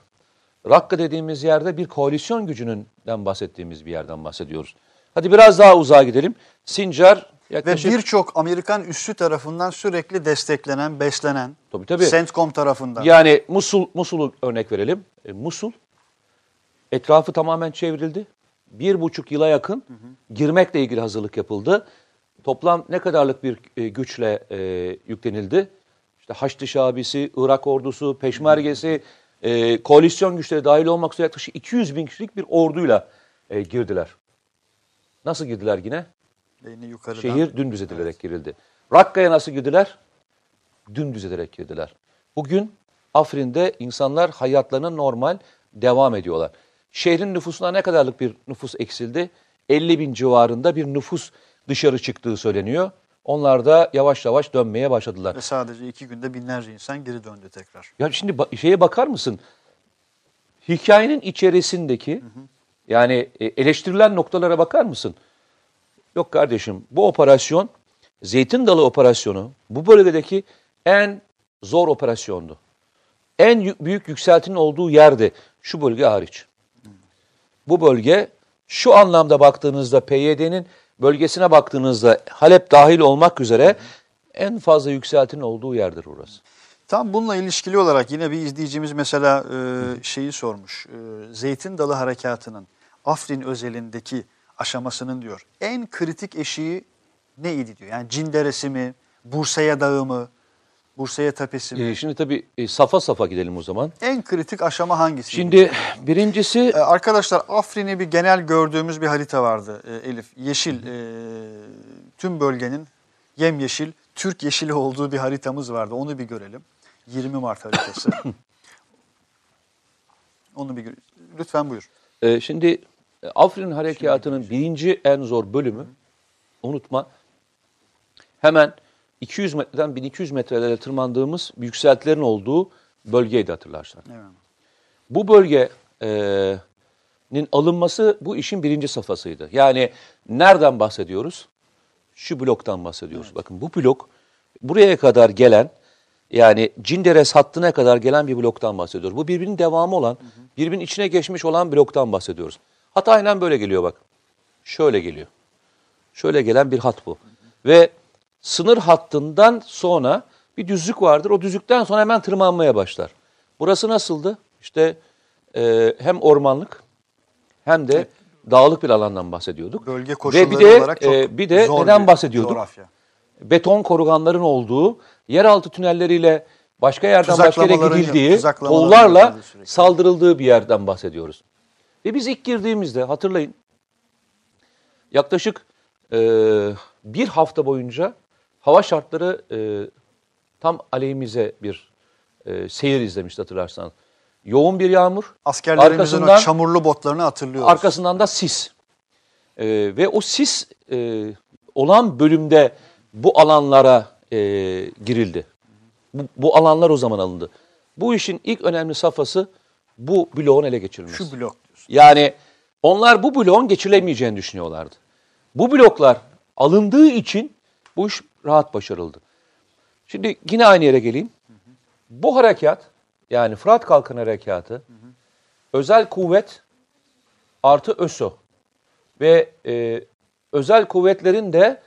Rakka dediğimiz yerde bir koalisyon gücününden bahsettiğimiz bir yerden bahsediyoruz. Hadi biraz daha uzağa gidelim. Sincar Ve yaklaşık... birçok Amerikan üssü tarafından sürekli desteklenen, beslenen, Tabii, tabii. CENTCOM tarafından. Yani Musul, Musul'u örnek verelim. E, Musul etrafı tamamen çevrildi. Bir buçuk yıla yakın girmekle ilgili hazırlık yapıldı. Toplam ne kadarlık bir e, güçle e, yüklenildi? İşte Haçlı Şabisi, Irak ordusu, Peşmergesi, e, koalisyon güçleri dahil olmak üzere yaklaşık 200 bin kişilik bir orduyla e, girdiler. Nasıl girdiler yine? Beyni yukarıdan. Şehir dümdüz edilerek girildi. Rakka'ya nasıl girdiler? Dümdüz ederek girdiler. Bugün Afrin'de insanlar hayatlarına normal devam ediyorlar. Şehrin nüfusuna ne kadarlık bir nüfus eksildi? 50 bin civarında bir nüfus dışarı çıktığı söyleniyor. Onlar da yavaş yavaş dönmeye başladılar. Ve sadece iki günde binlerce insan geri döndü tekrar. Ya şimdi ba- şeye bakar mısın? Hikayenin içerisindeki yani e, eleştirilen noktalara bakar mısın? Yok kardeşim bu operasyon Zeytin Dalı operasyonu bu bölgedeki en zor operasyondu. En yü- büyük yükseltinin olduğu yerde şu bölge hariç. Bu bölge şu anlamda baktığınızda PYD'nin bölgesine baktığınızda Halep dahil olmak üzere en fazla yükseltinin olduğu yerdir orası. Tam bununla ilişkili olarak yine bir izleyicimiz mesela e, şeyi sormuş. E, Zeytin Dalı Harekatı'nın Afrin özelindeki aşamasının diyor en kritik eşiği neydi diyor. Yani Cinderesi mi, Bursa'ya dağı mı, Bursa'ya tepesi mi? Ee, şimdi tabii e, safa safa gidelim o zaman. En kritik aşama hangisi? Şimdi birincisi Ee, arkadaşlar Afrin'i bir genel gördüğümüz bir harita vardı e, Elif. Yeşil e, tüm bölgenin yemyeşil, Türk yeşili olduğu bir haritamız vardı. Onu bir görelim. 20 Mart haritası. Onu bir gö- Lütfen buyur. e, şimdi e, Afrin harekatının birinci en zor bölümü unutma hemen 200 metreden 1200 metrelere tırmandığımız yükseltilerin olduğu bölgeydi hatırlarsan. Evet. Bu bölgenin alınması bu işin birinci safhasıydı. Yani nereden bahsediyoruz? Şu bloktan bahsediyoruz. Bakın bu blok buraya kadar gelen yani Cinderes hattına kadar gelen bir bloktan bahsediyoruz. Bu birbirinin devamı olan, birbirinin içine geçmiş olan bloktan bahsediyoruz. Hat aynen böyle geliyor bak. Şöyle geliyor. Şöyle gelen bir hat bu. Ve sınır hattından sonra bir düzlük vardır. O düzlükten sonra hemen tırmanmaya başlar. Burası nasıldı? İşte e, hem ormanlık hem de dağlık bir alandan bahsediyorduk. Bölge Ve koşulları bir de, olarak çok e, bir de zor neden bir bahsediyorduk? coğrafya. Beton koruganların olduğu, yeraltı tünelleriyle başka yerden başka yere gidildiği, sürekli. saldırıldığı bir yerden bahsediyoruz. Ve biz ilk girdiğimizde hatırlayın yaklaşık e, bir hafta boyunca hava şartları e, tam aleyhimize bir e, seyir izlemişti hatırlarsan. Yoğun bir yağmur, Askerlerimizin o çamurlu botlarını hatırlıyoruz. Arkasından da sis. Ee, ve o sis e, olan bölümde bu alanlara e, girildi. Bu, bu alanlar o zaman alındı. Bu işin ilk önemli safhası bu bloğun ele geçirilmesi. Şu blok diyorsun. Yani onlar bu bloğun geçilemeyeceğini düşünüyorlardı. Bu bloklar alındığı için bu iş rahat başarıldı. Şimdi yine aynı yere geleyim. Bu harekat yani Fırat Kalkan Harekatı özel kuvvet artı ÖSO ve e, özel kuvvetlerin de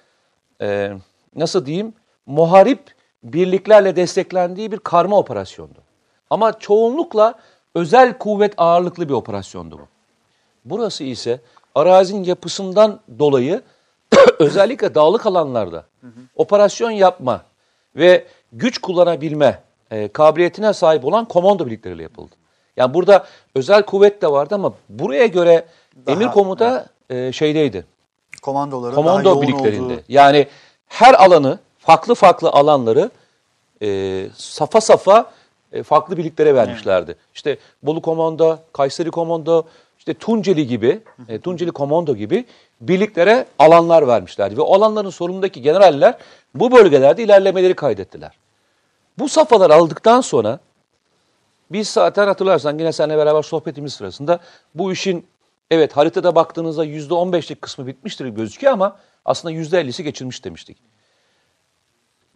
e, nasıl diyeyim muharip birliklerle desteklendiği bir karma operasyondu. Ama çoğunlukla özel kuvvet ağırlıklı bir operasyondu bu. Burası ise arazinin yapısından dolayı özellikle dağlık alanlarda operasyon yapma ve güç kullanabilme e, kabiliyetine sahip olan komando birlikleriyle yapıldı. Yani burada özel kuvvet de vardı ama buraya göre Daha, emir komuta e, şeydeydi. Komandoların daha Komando yoğun birliklerinde. olduğu Yani her alanı, farklı farklı alanları e, safa safa e, farklı birliklere vermişlerdi. İşte Bolu Komando, Kayseri Komando, işte Tunceli gibi, e, Tunceli Komando gibi birliklere alanlar vermişlerdi. Ve o alanların sorumlundaki generaller bu bölgelerde ilerlemeleri kaydettiler. Bu safhalar aldıktan sonra Biz zaten hatırlarsan yine seninle beraber sohbetimiz sırasında bu işin evet haritada baktığınızda %15'lik kısmı bitmiştir gözüküyor ama aslında %50'si geçilmiş demiştik.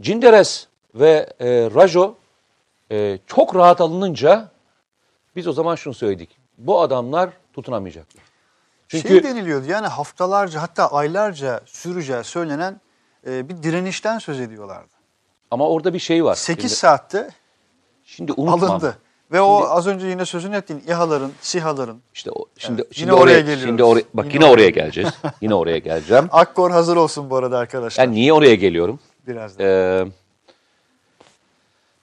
Cinderes ve e, Rajo e, çok rahat alınınca biz o zaman şunu söyledik. Bu adamlar tutunamayacaklar. Çünkü Şey deniliyordu yani haftalarca hatta aylarca süreceği söylenen e, bir direnişten söz ediyorlardı. ama orada bir şey var. 8 Şimdi, saatte şimdi unutmam. alındı. Ve o az önce yine sözünü ettiğin İHA'ların, SİHA'ların, İşte o, şimdi Evet, şimdi yine oraya oraya, geliyoruz. şimdi oraya bak Yine yine, oraya geleceğiz. yine oraya geleceğim. Akkor hazır olsun bu arada arkadaşlar. Ben niye oraya geliyorum? Birazdan. Ee,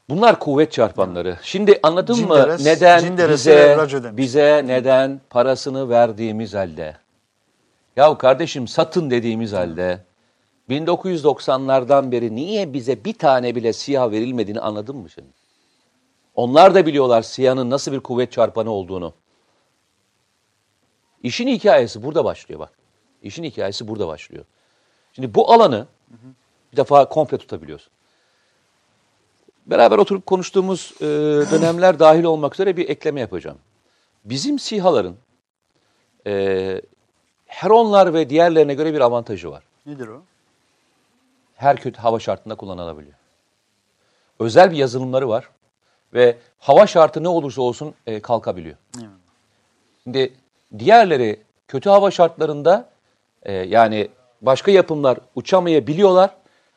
bunlar kuvvet çarpanları. Şimdi anladın Cinderes- mı neden bize bize neden parasını verdiğimiz halde? Yahu kardeşim satın dediğimiz halde 1990'lardan beri niye bize bir tane bile siyah verilmediğini anladın mı şimdi? Onlar da biliyorlar siyahın nasıl bir kuvvet çarpanı olduğunu. İşin hikayesi burada başlıyor bak. İşin hikayesi burada başlıyor. Şimdi bu alanı bir defa komple tutabiliyorsun. Beraber oturup konuştuğumuz e, dönemler dahil olmak üzere bir ekleme yapacağım. Bizim SİHA'ların e, Heronlar ve diğerlerine göre bir avantajı var. Nedir o? Her kötü hava şartında kullanılabiliyor. Özel bir yazılımları var ve hava şartı ne olursa olsun e, kalkabiliyor. Evet. Şimdi diğerleri kötü hava şartlarında e, yani başka yapımlar uçamayabiliyorlar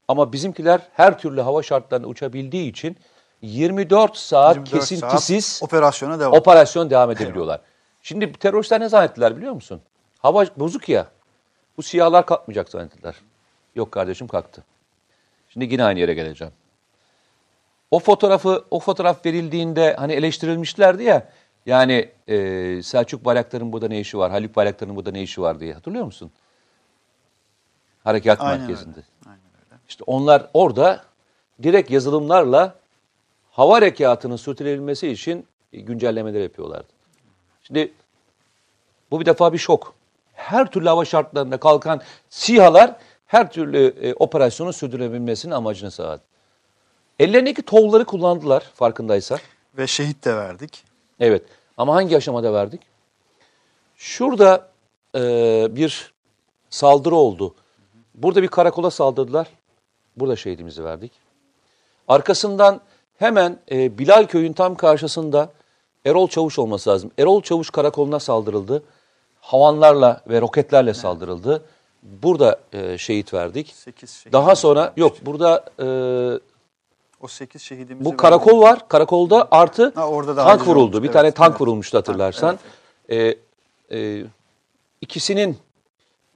ama bizimkiler her türlü hava şartlarında uçabildiği için 24 saat 24 kesintisiz saat operasyona devam. operasyon devam edebiliyorlar. Şimdi teröristler ne zannettiler biliyor musun? Hava bozuk ya. Bu siyahlar kalkmayacak zannettiler. Yok kardeşim kalktı. Şimdi yine aynı yere geleceğim. O fotoğrafı o fotoğraf verildiğinde hani eleştirilmişlerdi ya. Yani e, Selçuk Bayraktar'ın burada ne işi var? Haluk Bayraktar'ın burada ne işi var diye. Hatırlıyor musun? Harekat Aynen merkezinde. öyle. Aynen. İşte onlar orada direkt yazılımlarla hava harekatının sürdürülebilmesi için güncellemeler yapıyorlardı. Şimdi bu bir defa bir şok. Her türlü hava şartlarında kalkan SİHA'lar her türlü e, operasyonu sürdürebilmesinin amacını sağladı. Ellerindeki tovları kullandılar farkındaysak. Ve şehit de verdik. Evet ama hangi aşamada verdik? Şurada e, bir saldırı oldu. Burada bir karakola saldırdılar. Burada şehidimizi verdik. Arkasından hemen e, Bilal Köy'ün tam karşısında Erol Çavuş olması lazım. Erol Çavuş karakoluna saldırıldı. Havanlarla ve roketlerle saldırıldı. Burada e, şehit verdik. 8 şehit. Daha sonra yok burada e, O 8 şehidimizi bu karakol verdik. var. Karakolda artı Ha, orada da tank vuruldu. olmuş. Bir Evet, tane tank evet. vurulmuştu hatırlarsan. Evet, Ee, e, ikisinin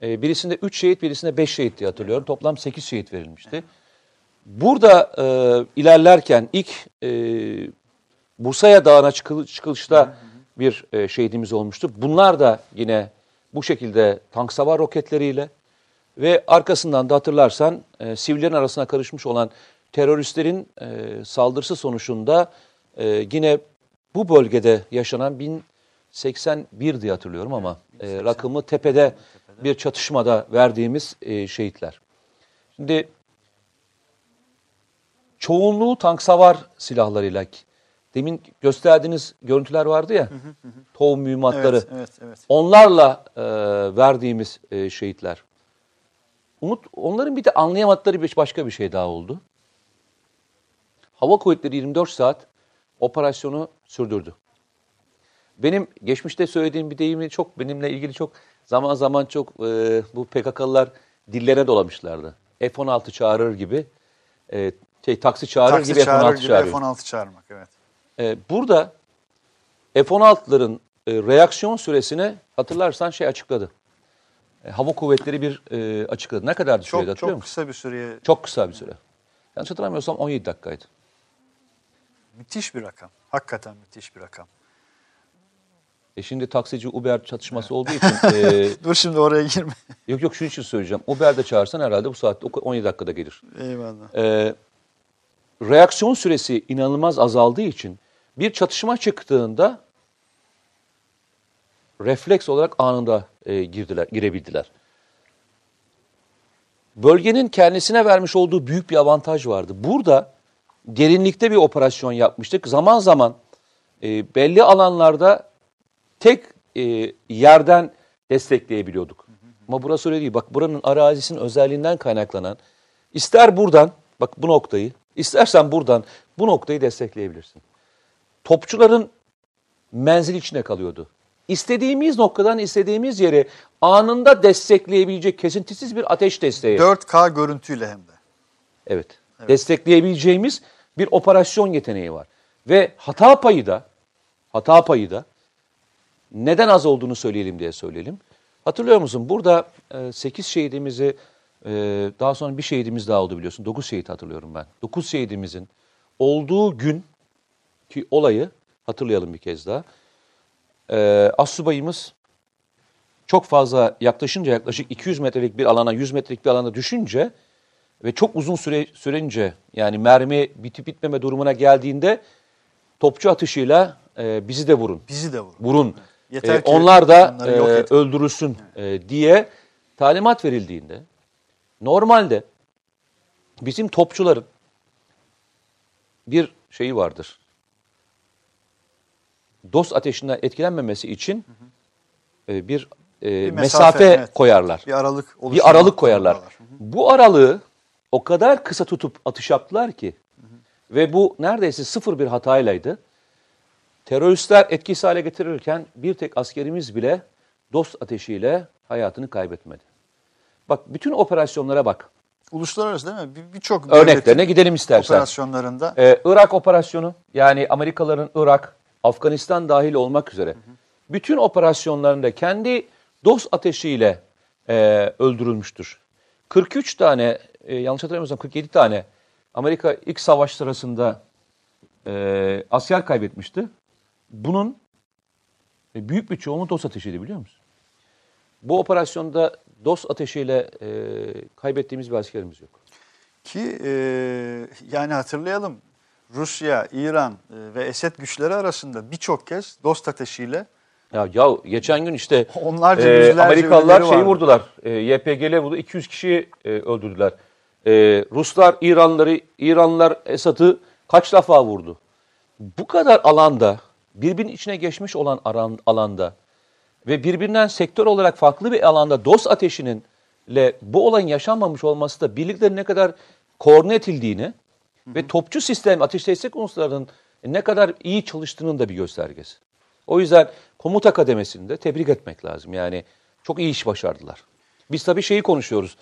e, birisinde 3 şehit birisinde 5 şehit diye hatırlıyorum. Toplam 8 şehit verilmişti. Burada e, ilerlerken ilk e, Bursa'ya Dağı'na çıkıl, çıkılışta bir e, şehidimiz olmuştu. Bunlar da yine bu şekilde tank savar roketleriyle ve arkasından da hatırlarsan e, sivillerin arasına karışmış olan teröristlerin e, saldırısı sonucunda e, yine bu bölgede yaşanan 1081 diye hatırlıyorum ama e, rakımı tepede bir çatışmada verdiğimiz e, şehitler. Şimdi çoğunluğu tank savar silahlarıyla demin gösterdiğiniz görüntüler vardı ya tohum mühimmatları Evet, evet, evet. onlarla e, verdiğimiz e, şehitler. Umut, onların bir de anlayamadıkları bir başka bir şey daha oldu. Hava Kuvvetleri 24 saat operasyonu sürdürdü. Benim geçmişte söylediğim bir deyimi çok benimle ilgili çok zaman zaman çok e, bu PKK'lılar dillere dolamışlardı. F-16 çağırır gibi e, şey taksi çağırır Taksi gibi çağırır F-16 gibi çağırıyor. F-16 çağırmak evet. E, burada F-16'ların e, reaksiyon süresini hatırlarsan şey açıkladı. E, Hava Kuvvetleri bir e, açıkladı. Ne kadardı sürede Çok hatırlıyor çok musun? kısa bir süreye Çok kısa bir süre. Yanlış hatırlamıyorsam 17 dakikaydı. müthiş bir rakam. Hakikaten müthiş bir rakam. E şimdi taksici Uber çatışması olduğu için e, Dur şimdi oraya girme. yok yok şunu için söyleyeceğim. Uber'de çağırsan herhalde bu saatte 17 dakikada gelir. Eyvallah. E, reaksiyon süresi inanılmaz azaldığı için bir çatışma çıktığında refleks olarak anında e, girdiler, girebildiler. Bölgenin kendisine vermiş olduğu büyük bir avantaj vardı. Burada derinlikte bir operasyon yapmıştık. Zaman zaman e, belli alanlarda tek e, yerden destekleyebiliyorduk. Ama burası öyle değil. Bak buranın arazisinin özelliğinden kaynaklanan ister buradan bak bu noktayı istersen buradan bu noktayı destekleyebilirsin. Topçuların menzil içine kalıyordu. İstediğimiz noktadan istediğimiz yeri anında destekleyebilecek kesintisiz bir ateş desteği. 4K görüntüyle hem de. Evet. Destekleyebileceğimiz bir operasyon yeteneği var. Ve hata payı da hata payı da neden az olduğunu söyleyelim diye söyleyelim. Hatırlıyor musun? Burada 8 şehidimizi e, daha sonra bir şehidimiz daha oldu biliyorsun. 9 şehit hatırlıyorum ben. 9 şehidimizin olduğu gün ki olayı hatırlayalım bir kez daha. E, Assubayımız çok fazla yaklaşınca yaklaşık 200 metrelik bir alana 100 metrelik bir alana düşünce ve çok uzun süre sürünce yani mermi bitip bitmeme durumuna geldiğinde topçu atışıyla e, bizi de vurun. Bizi de vurun. Vurun. Yeter E, ki onlar da e, öldürülsün e, diye talimat verildiğinde normalde bizim topçuların bir şeyi vardır. Dost ateşinden etkilenmemesi için e, bir, e, Bir mesafe, mesafe, evet. koyarlar Bir aralık bir aralık koyarlar. Hı hı. Bu aralığı o kadar kısa tutup atış yaptılar ki ve bu neredeyse sıfır bir hataylaydı. Teröristler etkisiz hale getirirken bir tek askerimiz bile dost ateşiyle hayatını kaybetmedi. Bak bütün operasyonlara bak. Uluslararası değil mi? Bir- Birçok Örneklerine devletin gidelim istersen. operasyonlarında Ee, Irak operasyonu yani Amerikalıların Irak, Afganistan dahil olmak üzere bütün operasyonlarında kendi dost ateşiyle e, öldürülmüştür. 43 tane, e, yanlış hatırlamıyorsam 47 tane Amerika ilk savaş sırasında e, asker kaybetmişti. Bunun e, büyük bir çoğunluğu dost ateşiydi biliyor musun? Bu operasyonda dost ateşiyle e, kaybettiğimiz bir askerimiz yok. ki e, yani hatırlayalım Rusya, İran e, ve Esed güçleri arasında birçok kez dost ateşiyle Ya, ya geçen gün işte Onlarca, e, Amerikalılar şeyi vardı. vurdular. E, YPG'le vurdu. 200 kişiyi e, öldürdüler. E, Ruslar İranlıları, İranlılar Esad'ı kaç defa vurdu? Bu kadar alanda, birbirinin içine geçmiş olan aran, alanda ve birbirinden sektör olarak farklı bir alanda dost ateşinin ile bu olayın yaşanmamış olması da birliklerin ne kadar koordine edildiğini ve topçu sistem ateş destek unsurlarının ne kadar iyi çalıştığının da bir göstergesi. O yüzden komuta kademesinde tebrik etmek lazım. Yani çok iyi iş başardılar. Biz tabii şeyi konuşuyoruz.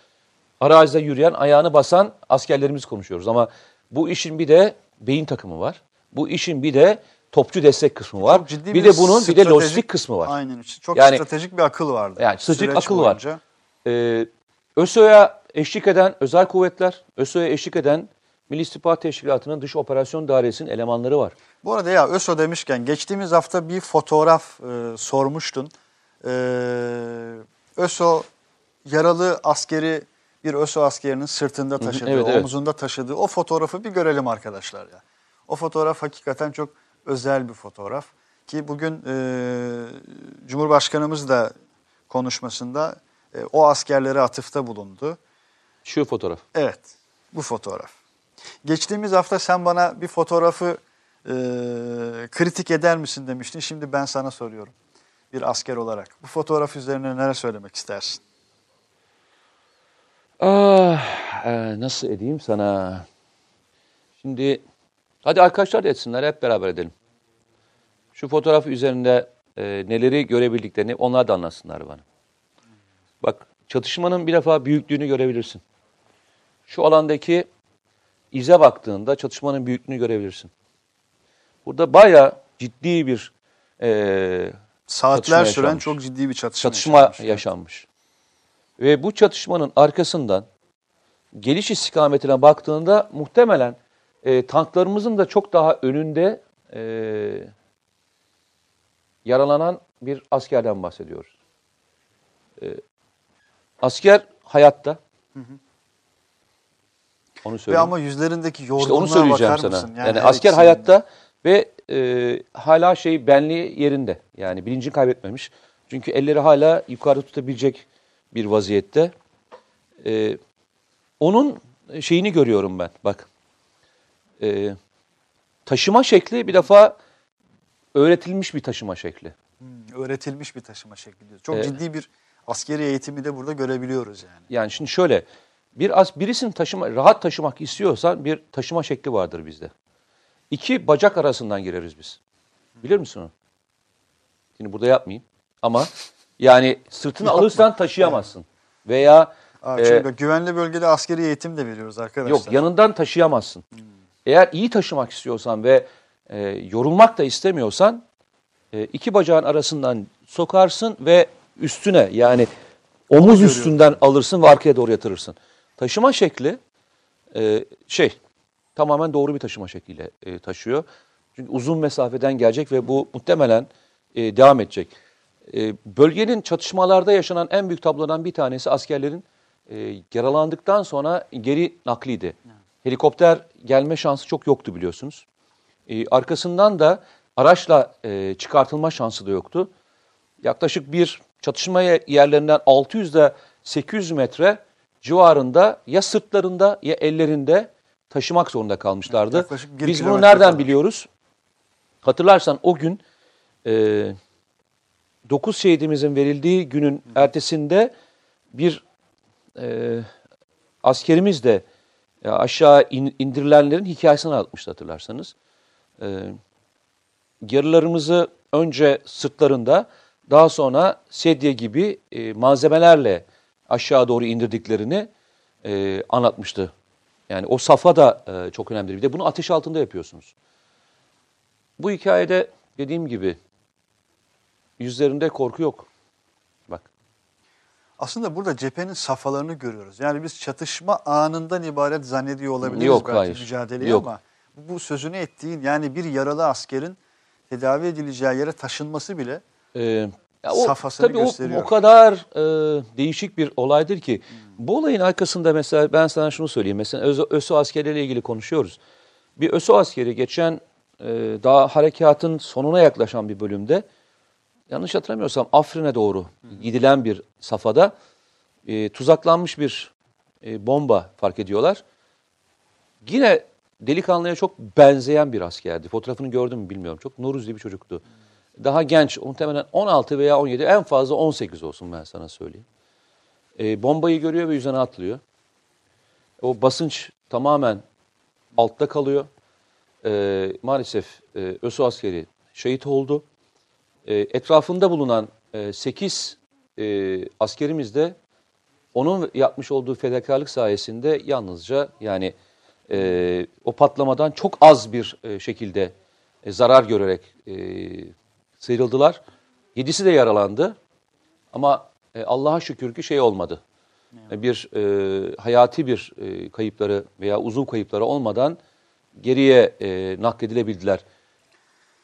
Arazide yürüyen, ayağını basan askerlerimiz konuşuyoruz. Ama bu işin bir de beyin takımı var. Bu işin bir de topçu destek kısmı var. çok ciddi Bir de bunun bir de lojistik kısmı var. Aynen. Çok Yani- stratejik bir akıl vardı. Yani stratejik akıl var. boyunca. Ee, ÖSO'ya eşlik eden özel kuvvetler, ÖSO'ya eşlik eden Milli İstihbarat Teşkilatı'nın dış operasyon dairesinin elemanları var. Bu arada ya ÖSO demişken geçtiğimiz hafta bir fotoğraf e, sormuştun. E, ÖSO yaralı askeri bir ÖSO askerinin sırtında taşıdığı, evet, evet. omuzunda taşıdığı o fotoğrafı bir görelim arkadaşlar ya. O fotoğraf hakikaten çok özel bir fotoğraf ki bugün e, Cumhurbaşkanımız da konuşmasında e, o askerlere atıfta bulundu. Şu fotoğraf. Evet, bu fotoğraf. Geçtiğimiz hafta sen bana bir fotoğrafı e, kritik eder misin demiştin. Şimdi ben sana soruyorum bir asker olarak. Bu fotoğraf üzerine neler söylemek istersin? Ah, e, nasıl edeyim sana? Şimdi hadi arkadaşlar da etsinler hep beraber edelim. Şu fotoğraf üzerinde e, neleri görebildiklerini onlar da anlatsınlar bana. Bak çatışmanın bir defa büyüklüğünü görebilirsin. Şu alandaki ize baktığında çatışmanın büyüklüğünü görebilirsin. Burada bayağı ciddi bir e, Saatler süren yaşanmış. çok ciddi bir çatışma, çatışma yaşanmış. yaşanmış. Ve bu çatışmanın arkasından geliş istikametine baktığında muhtemelen e, tanklarımızın da çok daha önünde e, yaralanan bir askerden bahsediyoruz. E, asker hayatta. Onu Ve söyleyeyim. ama yüzlerindeki İşte yorgunluğa onu söyleyeceğim bakar sana. mısın? Yani, her asker ikisinin- hayatta ve e, hala şey benliği yerinde. Yani bilincini kaybetmemiş. Çünkü elleri hala yukarı tutabilecek bir vaziyette. E, onun şeyini görüyorum ben. Bak. E, taşıma şekli bir defa öğretilmiş bir taşıma şekli. Hmm, öğretilmiş bir taşıma şekli diyor. Çok Evet. ciddi bir askeri eğitimi de burada görebiliyoruz yani. Yani şimdi şöyle bir az birisini taşıma rahat taşımak istiyorsan bir taşıma şekli vardır bizde. İki bacak arasından gireriz biz. Bilir misin onu? Şimdi burada yapmayayım ama yani sırtını alırsan taşıyamazsın. Veya Aa, e, güvenli bölgede askeri eğitim de veriyoruz arkadaşlar. yok yanından taşıyamazsın. Eğer iyi taşımak istiyorsan ve e, yorulmak da istemiyorsan e, iki bacağın arasından sokarsın ve üstüne yani omuz üstünden alırsın ve arkaya doğru yatırırsın. Taşıma şekli e, şey tamamen doğru bir taşıma şekliyle e, taşıyor. Çünkü uzun mesafeden gelecek ve bu muhtemelen e, devam edecek. E, bölgenin çatışmalarda yaşanan en büyük tablodan bir tanesi askerlerin e, yaralandıktan sonra geri nakliydi. Helikopter gelme şansı çok yoktu biliyorsunuz. E, arkasından da araçla e, çıkartılma şansı da yoktu. Yaklaşık bir çatışma ye- yerlerinden 600 ile 800 metre civarında ya sırtlarında ya ellerinde taşımak zorunda kalmışlardı. Biz bunu nereden kadar. biliyoruz? Hatırlarsan o gün e, 9 şehidimizin verildiği günün ertesinde bir e, askerimiz de e, aşağı in- indirilenlerin hikayesini anlatmıştı hatırlarsanız. E, yarılarımızı önce sırtlarında daha sonra sedye gibi e, malzemelerle aşağı doğru indirdiklerini e, anlatmıştı. Yani o safa da e, çok önemli. Bir de bunu ateş altında yapıyorsunuz. Bu hikayede dediğim gibi yüzlerinde korku yok. Bak Aslında burada cephenin safhalarını görüyoruz. Yani biz çatışma anından ibaret zannediyor olabiliriz Yok, belki hayır. mücadeleyi Yok. ama bu, sözünü ettiğin yani bir yaralı askerin tedavi edileceği yere taşınması bile Ee, ya o, Safhasını tabii o, gösteriyor. o kadar e, değişik bir olaydır ki. Bu olayın arkasında mesela ben sana şunu söyleyeyim. Mesela ÖSO, ÖSO askerleriyle ilgili konuşuyoruz. Bir ÖSO askeri geçen e, daha harekatın sonuna yaklaşan bir bölümde yanlış hatırlamıyorsam Afrin'e doğru gidilen bir safhada e, tuzaklanmış bir e, bomba fark ediyorlar. Yine delikanlıya çok benzeyen bir askerdi. Fotoğrafını gördüm mü bilmiyorum. Çok nuruzli bir çocuktu. Daha genç, muhtemelen 16 veya 17, en fazla 18 olsun ben sana söyleyeyim. E, bombayı görüyor ve üzerine atlıyor. O basınç tamamen altta kalıyor. E, maalesef e, ÖSO askeri şehit oldu. E, etrafında bulunan 8 askerimiz de onun yapmış olduğu fedakarlık sayesinde yalnızca yani e, o patlamadan çok az bir e, şekilde e, zarar görerek e, sıyrıldılar. Yedisi de yaralandı ama e, Allah'a şükür ki şey olmadı. E, Bir e, hayati bir e, kayıpları veya uzun kayıpları olmadan geriye e, nakledilebildiler.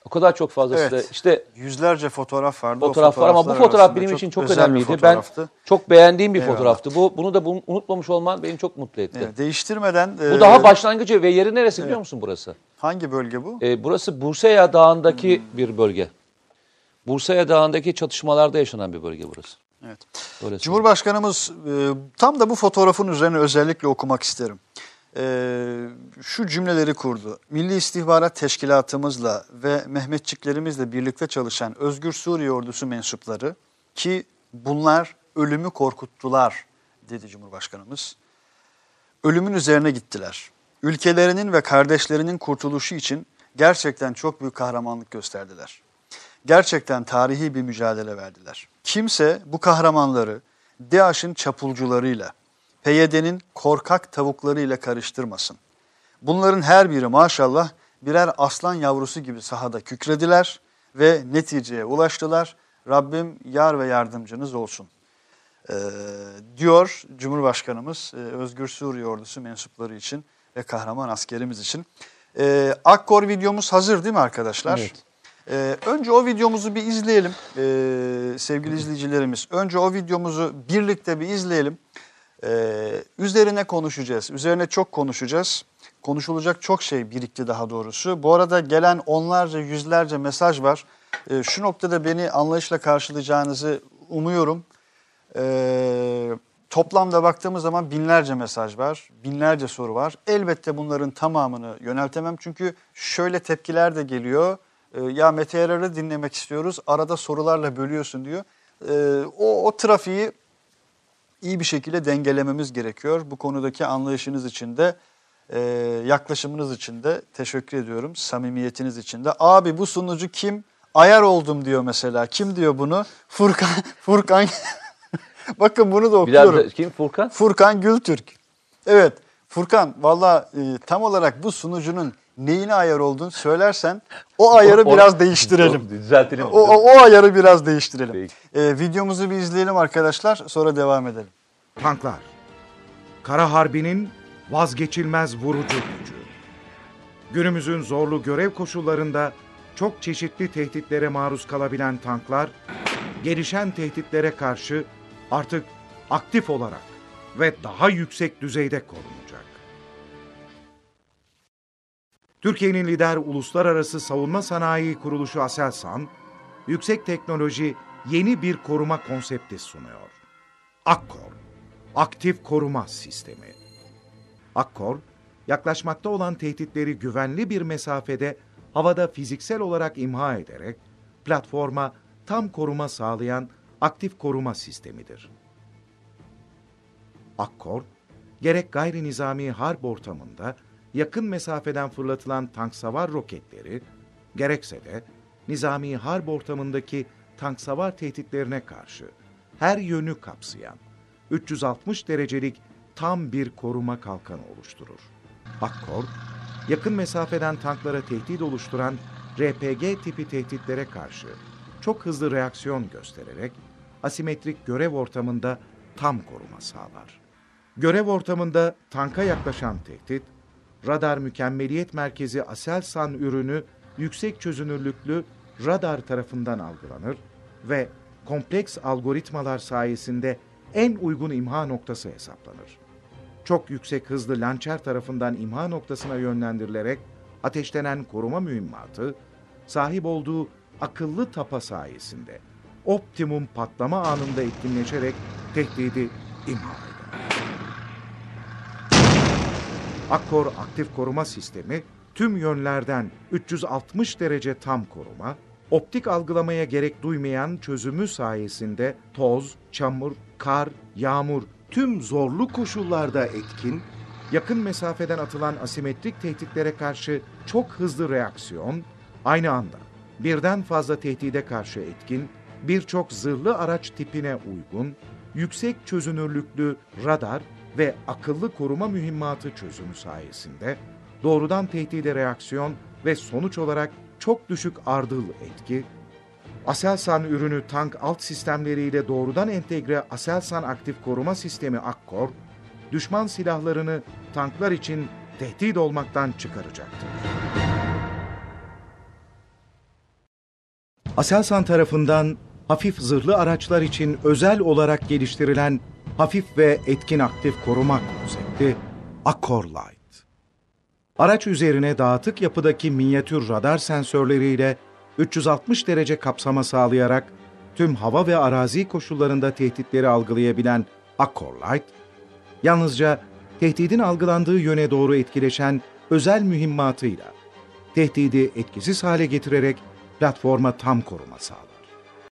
O kadar çok fazla Evet. size işte yüzlerce fotoğraf vardı. O fotoğraf var ama bu fotoğraf benim için çok önemliydi. Ben çok beğendiğim bir Eyvallah. fotoğraftı. Bu bunu da unutmamış olman beni çok mutlu etti. Evet, değiştirmeden Bu e, daha başlangıcı ve yeri neresi biliyor musun burası? hangi bölge bu? Ee, burası Bursaya Dağı'ndaki bir bölge. Bursaya Dağı'ndaki çatışmalarda yaşanan bir bölge burası. Evet. Öyle. Cumhurbaşkanımız e, tam da bu fotoğrafın üzerine özellikle okumak isterim. E, şu cümleleri kurdu. Milli İstihbarat Teşkilatımızla ve Mehmetçiklerimizle birlikte çalışan Özgür Suriye Ordusu mensupları ki bunlar ölümü korkuttular dedi Cumhurbaşkanımız. Ölümün üzerine gittiler. Ülkelerinin ve kardeşlerinin kurtuluşu için gerçekten çok büyük kahramanlık gösterdiler. Gerçekten tarihi bir mücadele verdiler. Kimse bu kahramanları DAEŞ'in çapulcularıyla, PYD'nin korkak tavuklarıyla karıştırmasın. Bunların her biri maşallah birer aslan yavrusu gibi sahada kükrediler ve neticeye ulaştılar. Rabbim yar ve yardımcınız olsun. Ee, diyor Cumhurbaşkanımız Özgür Suriye Ordusu mensupları için ve kahraman askerimiz için. Ee, Akkor videomuz hazır değil mi arkadaşlar? Evet. Ee, önce o videomuzu bir izleyelim ee, sevgili izleyicilerimiz. Önce o videomuzu birlikte bir izleyelim. Ee, üzerine konuşacağız. Üzerine çok konuşacağız. Konuşulacak çok şey birikti daha doğrusu. Bu arada gelen onlarca yüzlerce mesaj var. Ee, şu noktada beni anlayışla karşılayacağınızı umuyorum. Ee, toplamda baktığımız zaman binlerce mesaj var, binlerce soru var. Elbette bunların tamamını yöneltemem çünkü şöyle tepkiler de geliyor. E, ya meteorları dinlemek istiyoruz. Arada sorularla bölüyorsun diyor. E, o, o trafiği iyi bir şekilde dengelememiz gerekiyor. Bu konudaki anlayışınız için de e, yaklaşımınız için de teşekkür ediyorum. Samimiyetiniz için de. Abi bu sunucu kim? Ayar oldum diyor mesela. Kim diyor bunu? Furkan. Furkan. Bakın bunu da okuyorum. da- kim Furkan? Furkan Gültürk. Evet Furkan valla e, tam olarak bu sunucunun neyine ayar olduğunu söylersen o ayarı Onu- biraz değiştirelim. Düzeltelim. O, o, o ayarı biraz değiştirelim. Peki. E, videomuzu bir izleyelim arkadaşlar sonra devam edelim. Tanklar. Kara Harbi'nin vazgeçilmez vurucu gücü. Günümüzün zorlu görev koşullarında çok çeşitli tehditlere maruz kalabilen tanklar, gelişen tehditlere karşı artık aktif olarak ve daha yüksek düzeyde korunacak. Türkiye'nin lider uluslararası savunma sanayi kuruluşu Aselsan, yüksek teknoloji yeni bir koruma konsepti sunuyor. Akkor, Aktif Koruma Sistemi. Akkor, yaklaşmakta olan tehditleri güvenli bir mesafede havada fiziksel olarak imha ederek platforma tam koruma sağlayan aktif koruma sistemidir. Akkor, gerek gayri nizami harp ortamında yakın mesafeden fırlatılan tank savar roketleri, gerekse de nizami harp ortamındaki tank savar tehditlerine karşı her yönü kapsayan 360 derecelik tam bir koruma kalkanı oluşturur. Akkor, yakın mesafeden tanklara tehdit oluşturan RPG tipi tehditlere karşı çok hızlı reaksiyon göstererek asimetrik görev ortamında tam koruma sağlar. Görev ortamında tanka yaklaşan tehdit, radar mükemmeliyet merkezi Aselsan ürünü yüksek çözünürlüklü radar tarafından algılanır ve kompleks algoritmalar sayesinde en uygun imha noktası hesaplanır. Çok yüksek hızlı lançer tarafından imha noktasına yönlendirilerek ateşlenen koruma mühimmatı, sahip olduğu akıllı tapa sayesinde optimum patlama anında etkinleşerek tehdidi imha eder. Akkor aktif koruma sistemi tüm yönlerden 360 derece tam koruma, optik algılamaya gerek duymayan çözümü sayesinde toz, çamur, kar, yağmur tüm zorlu koşullarda etkin, yakın mesafeden atılan asimetrik tehditlere karşı çok hızlı reaksiyon, aynı anda birden fazla tehdide karşı etkin, birçok zırhlı araç tipine uygun, yüksek çözünürlüklü radar ve akıllı koruma mühimmatı çözümü sayesinde doğrudan tehdide reaksiyon ve sonuç olarak çok düşük ardıl etki, Aselsan ürünü tank alt sistemleriyle doğrudan entegre Aselsan aktif koruma sistemi Akkor, düşman silahlarını tanklar için tehdit olmaktan çıkaracaktır. Aselsan tarafından hafif zırhlı araçlar için özel olarak geliştirilen hafif ve etkin aktif koruma konsepti Akkor Light. Araç üzerine dağıtık yapıdaki minyatür radar sensörleriyle 360 derece kapsama sağlayarak tüm hava ve arazi koşullarında tehditleri algılayabilen Akkor Light, yalnızca tehdidin algılandığı yöne doğru etkileşen özel mühimmatıyla tehdidi etkisiz hale getirerek platforma tam koruma sağlar.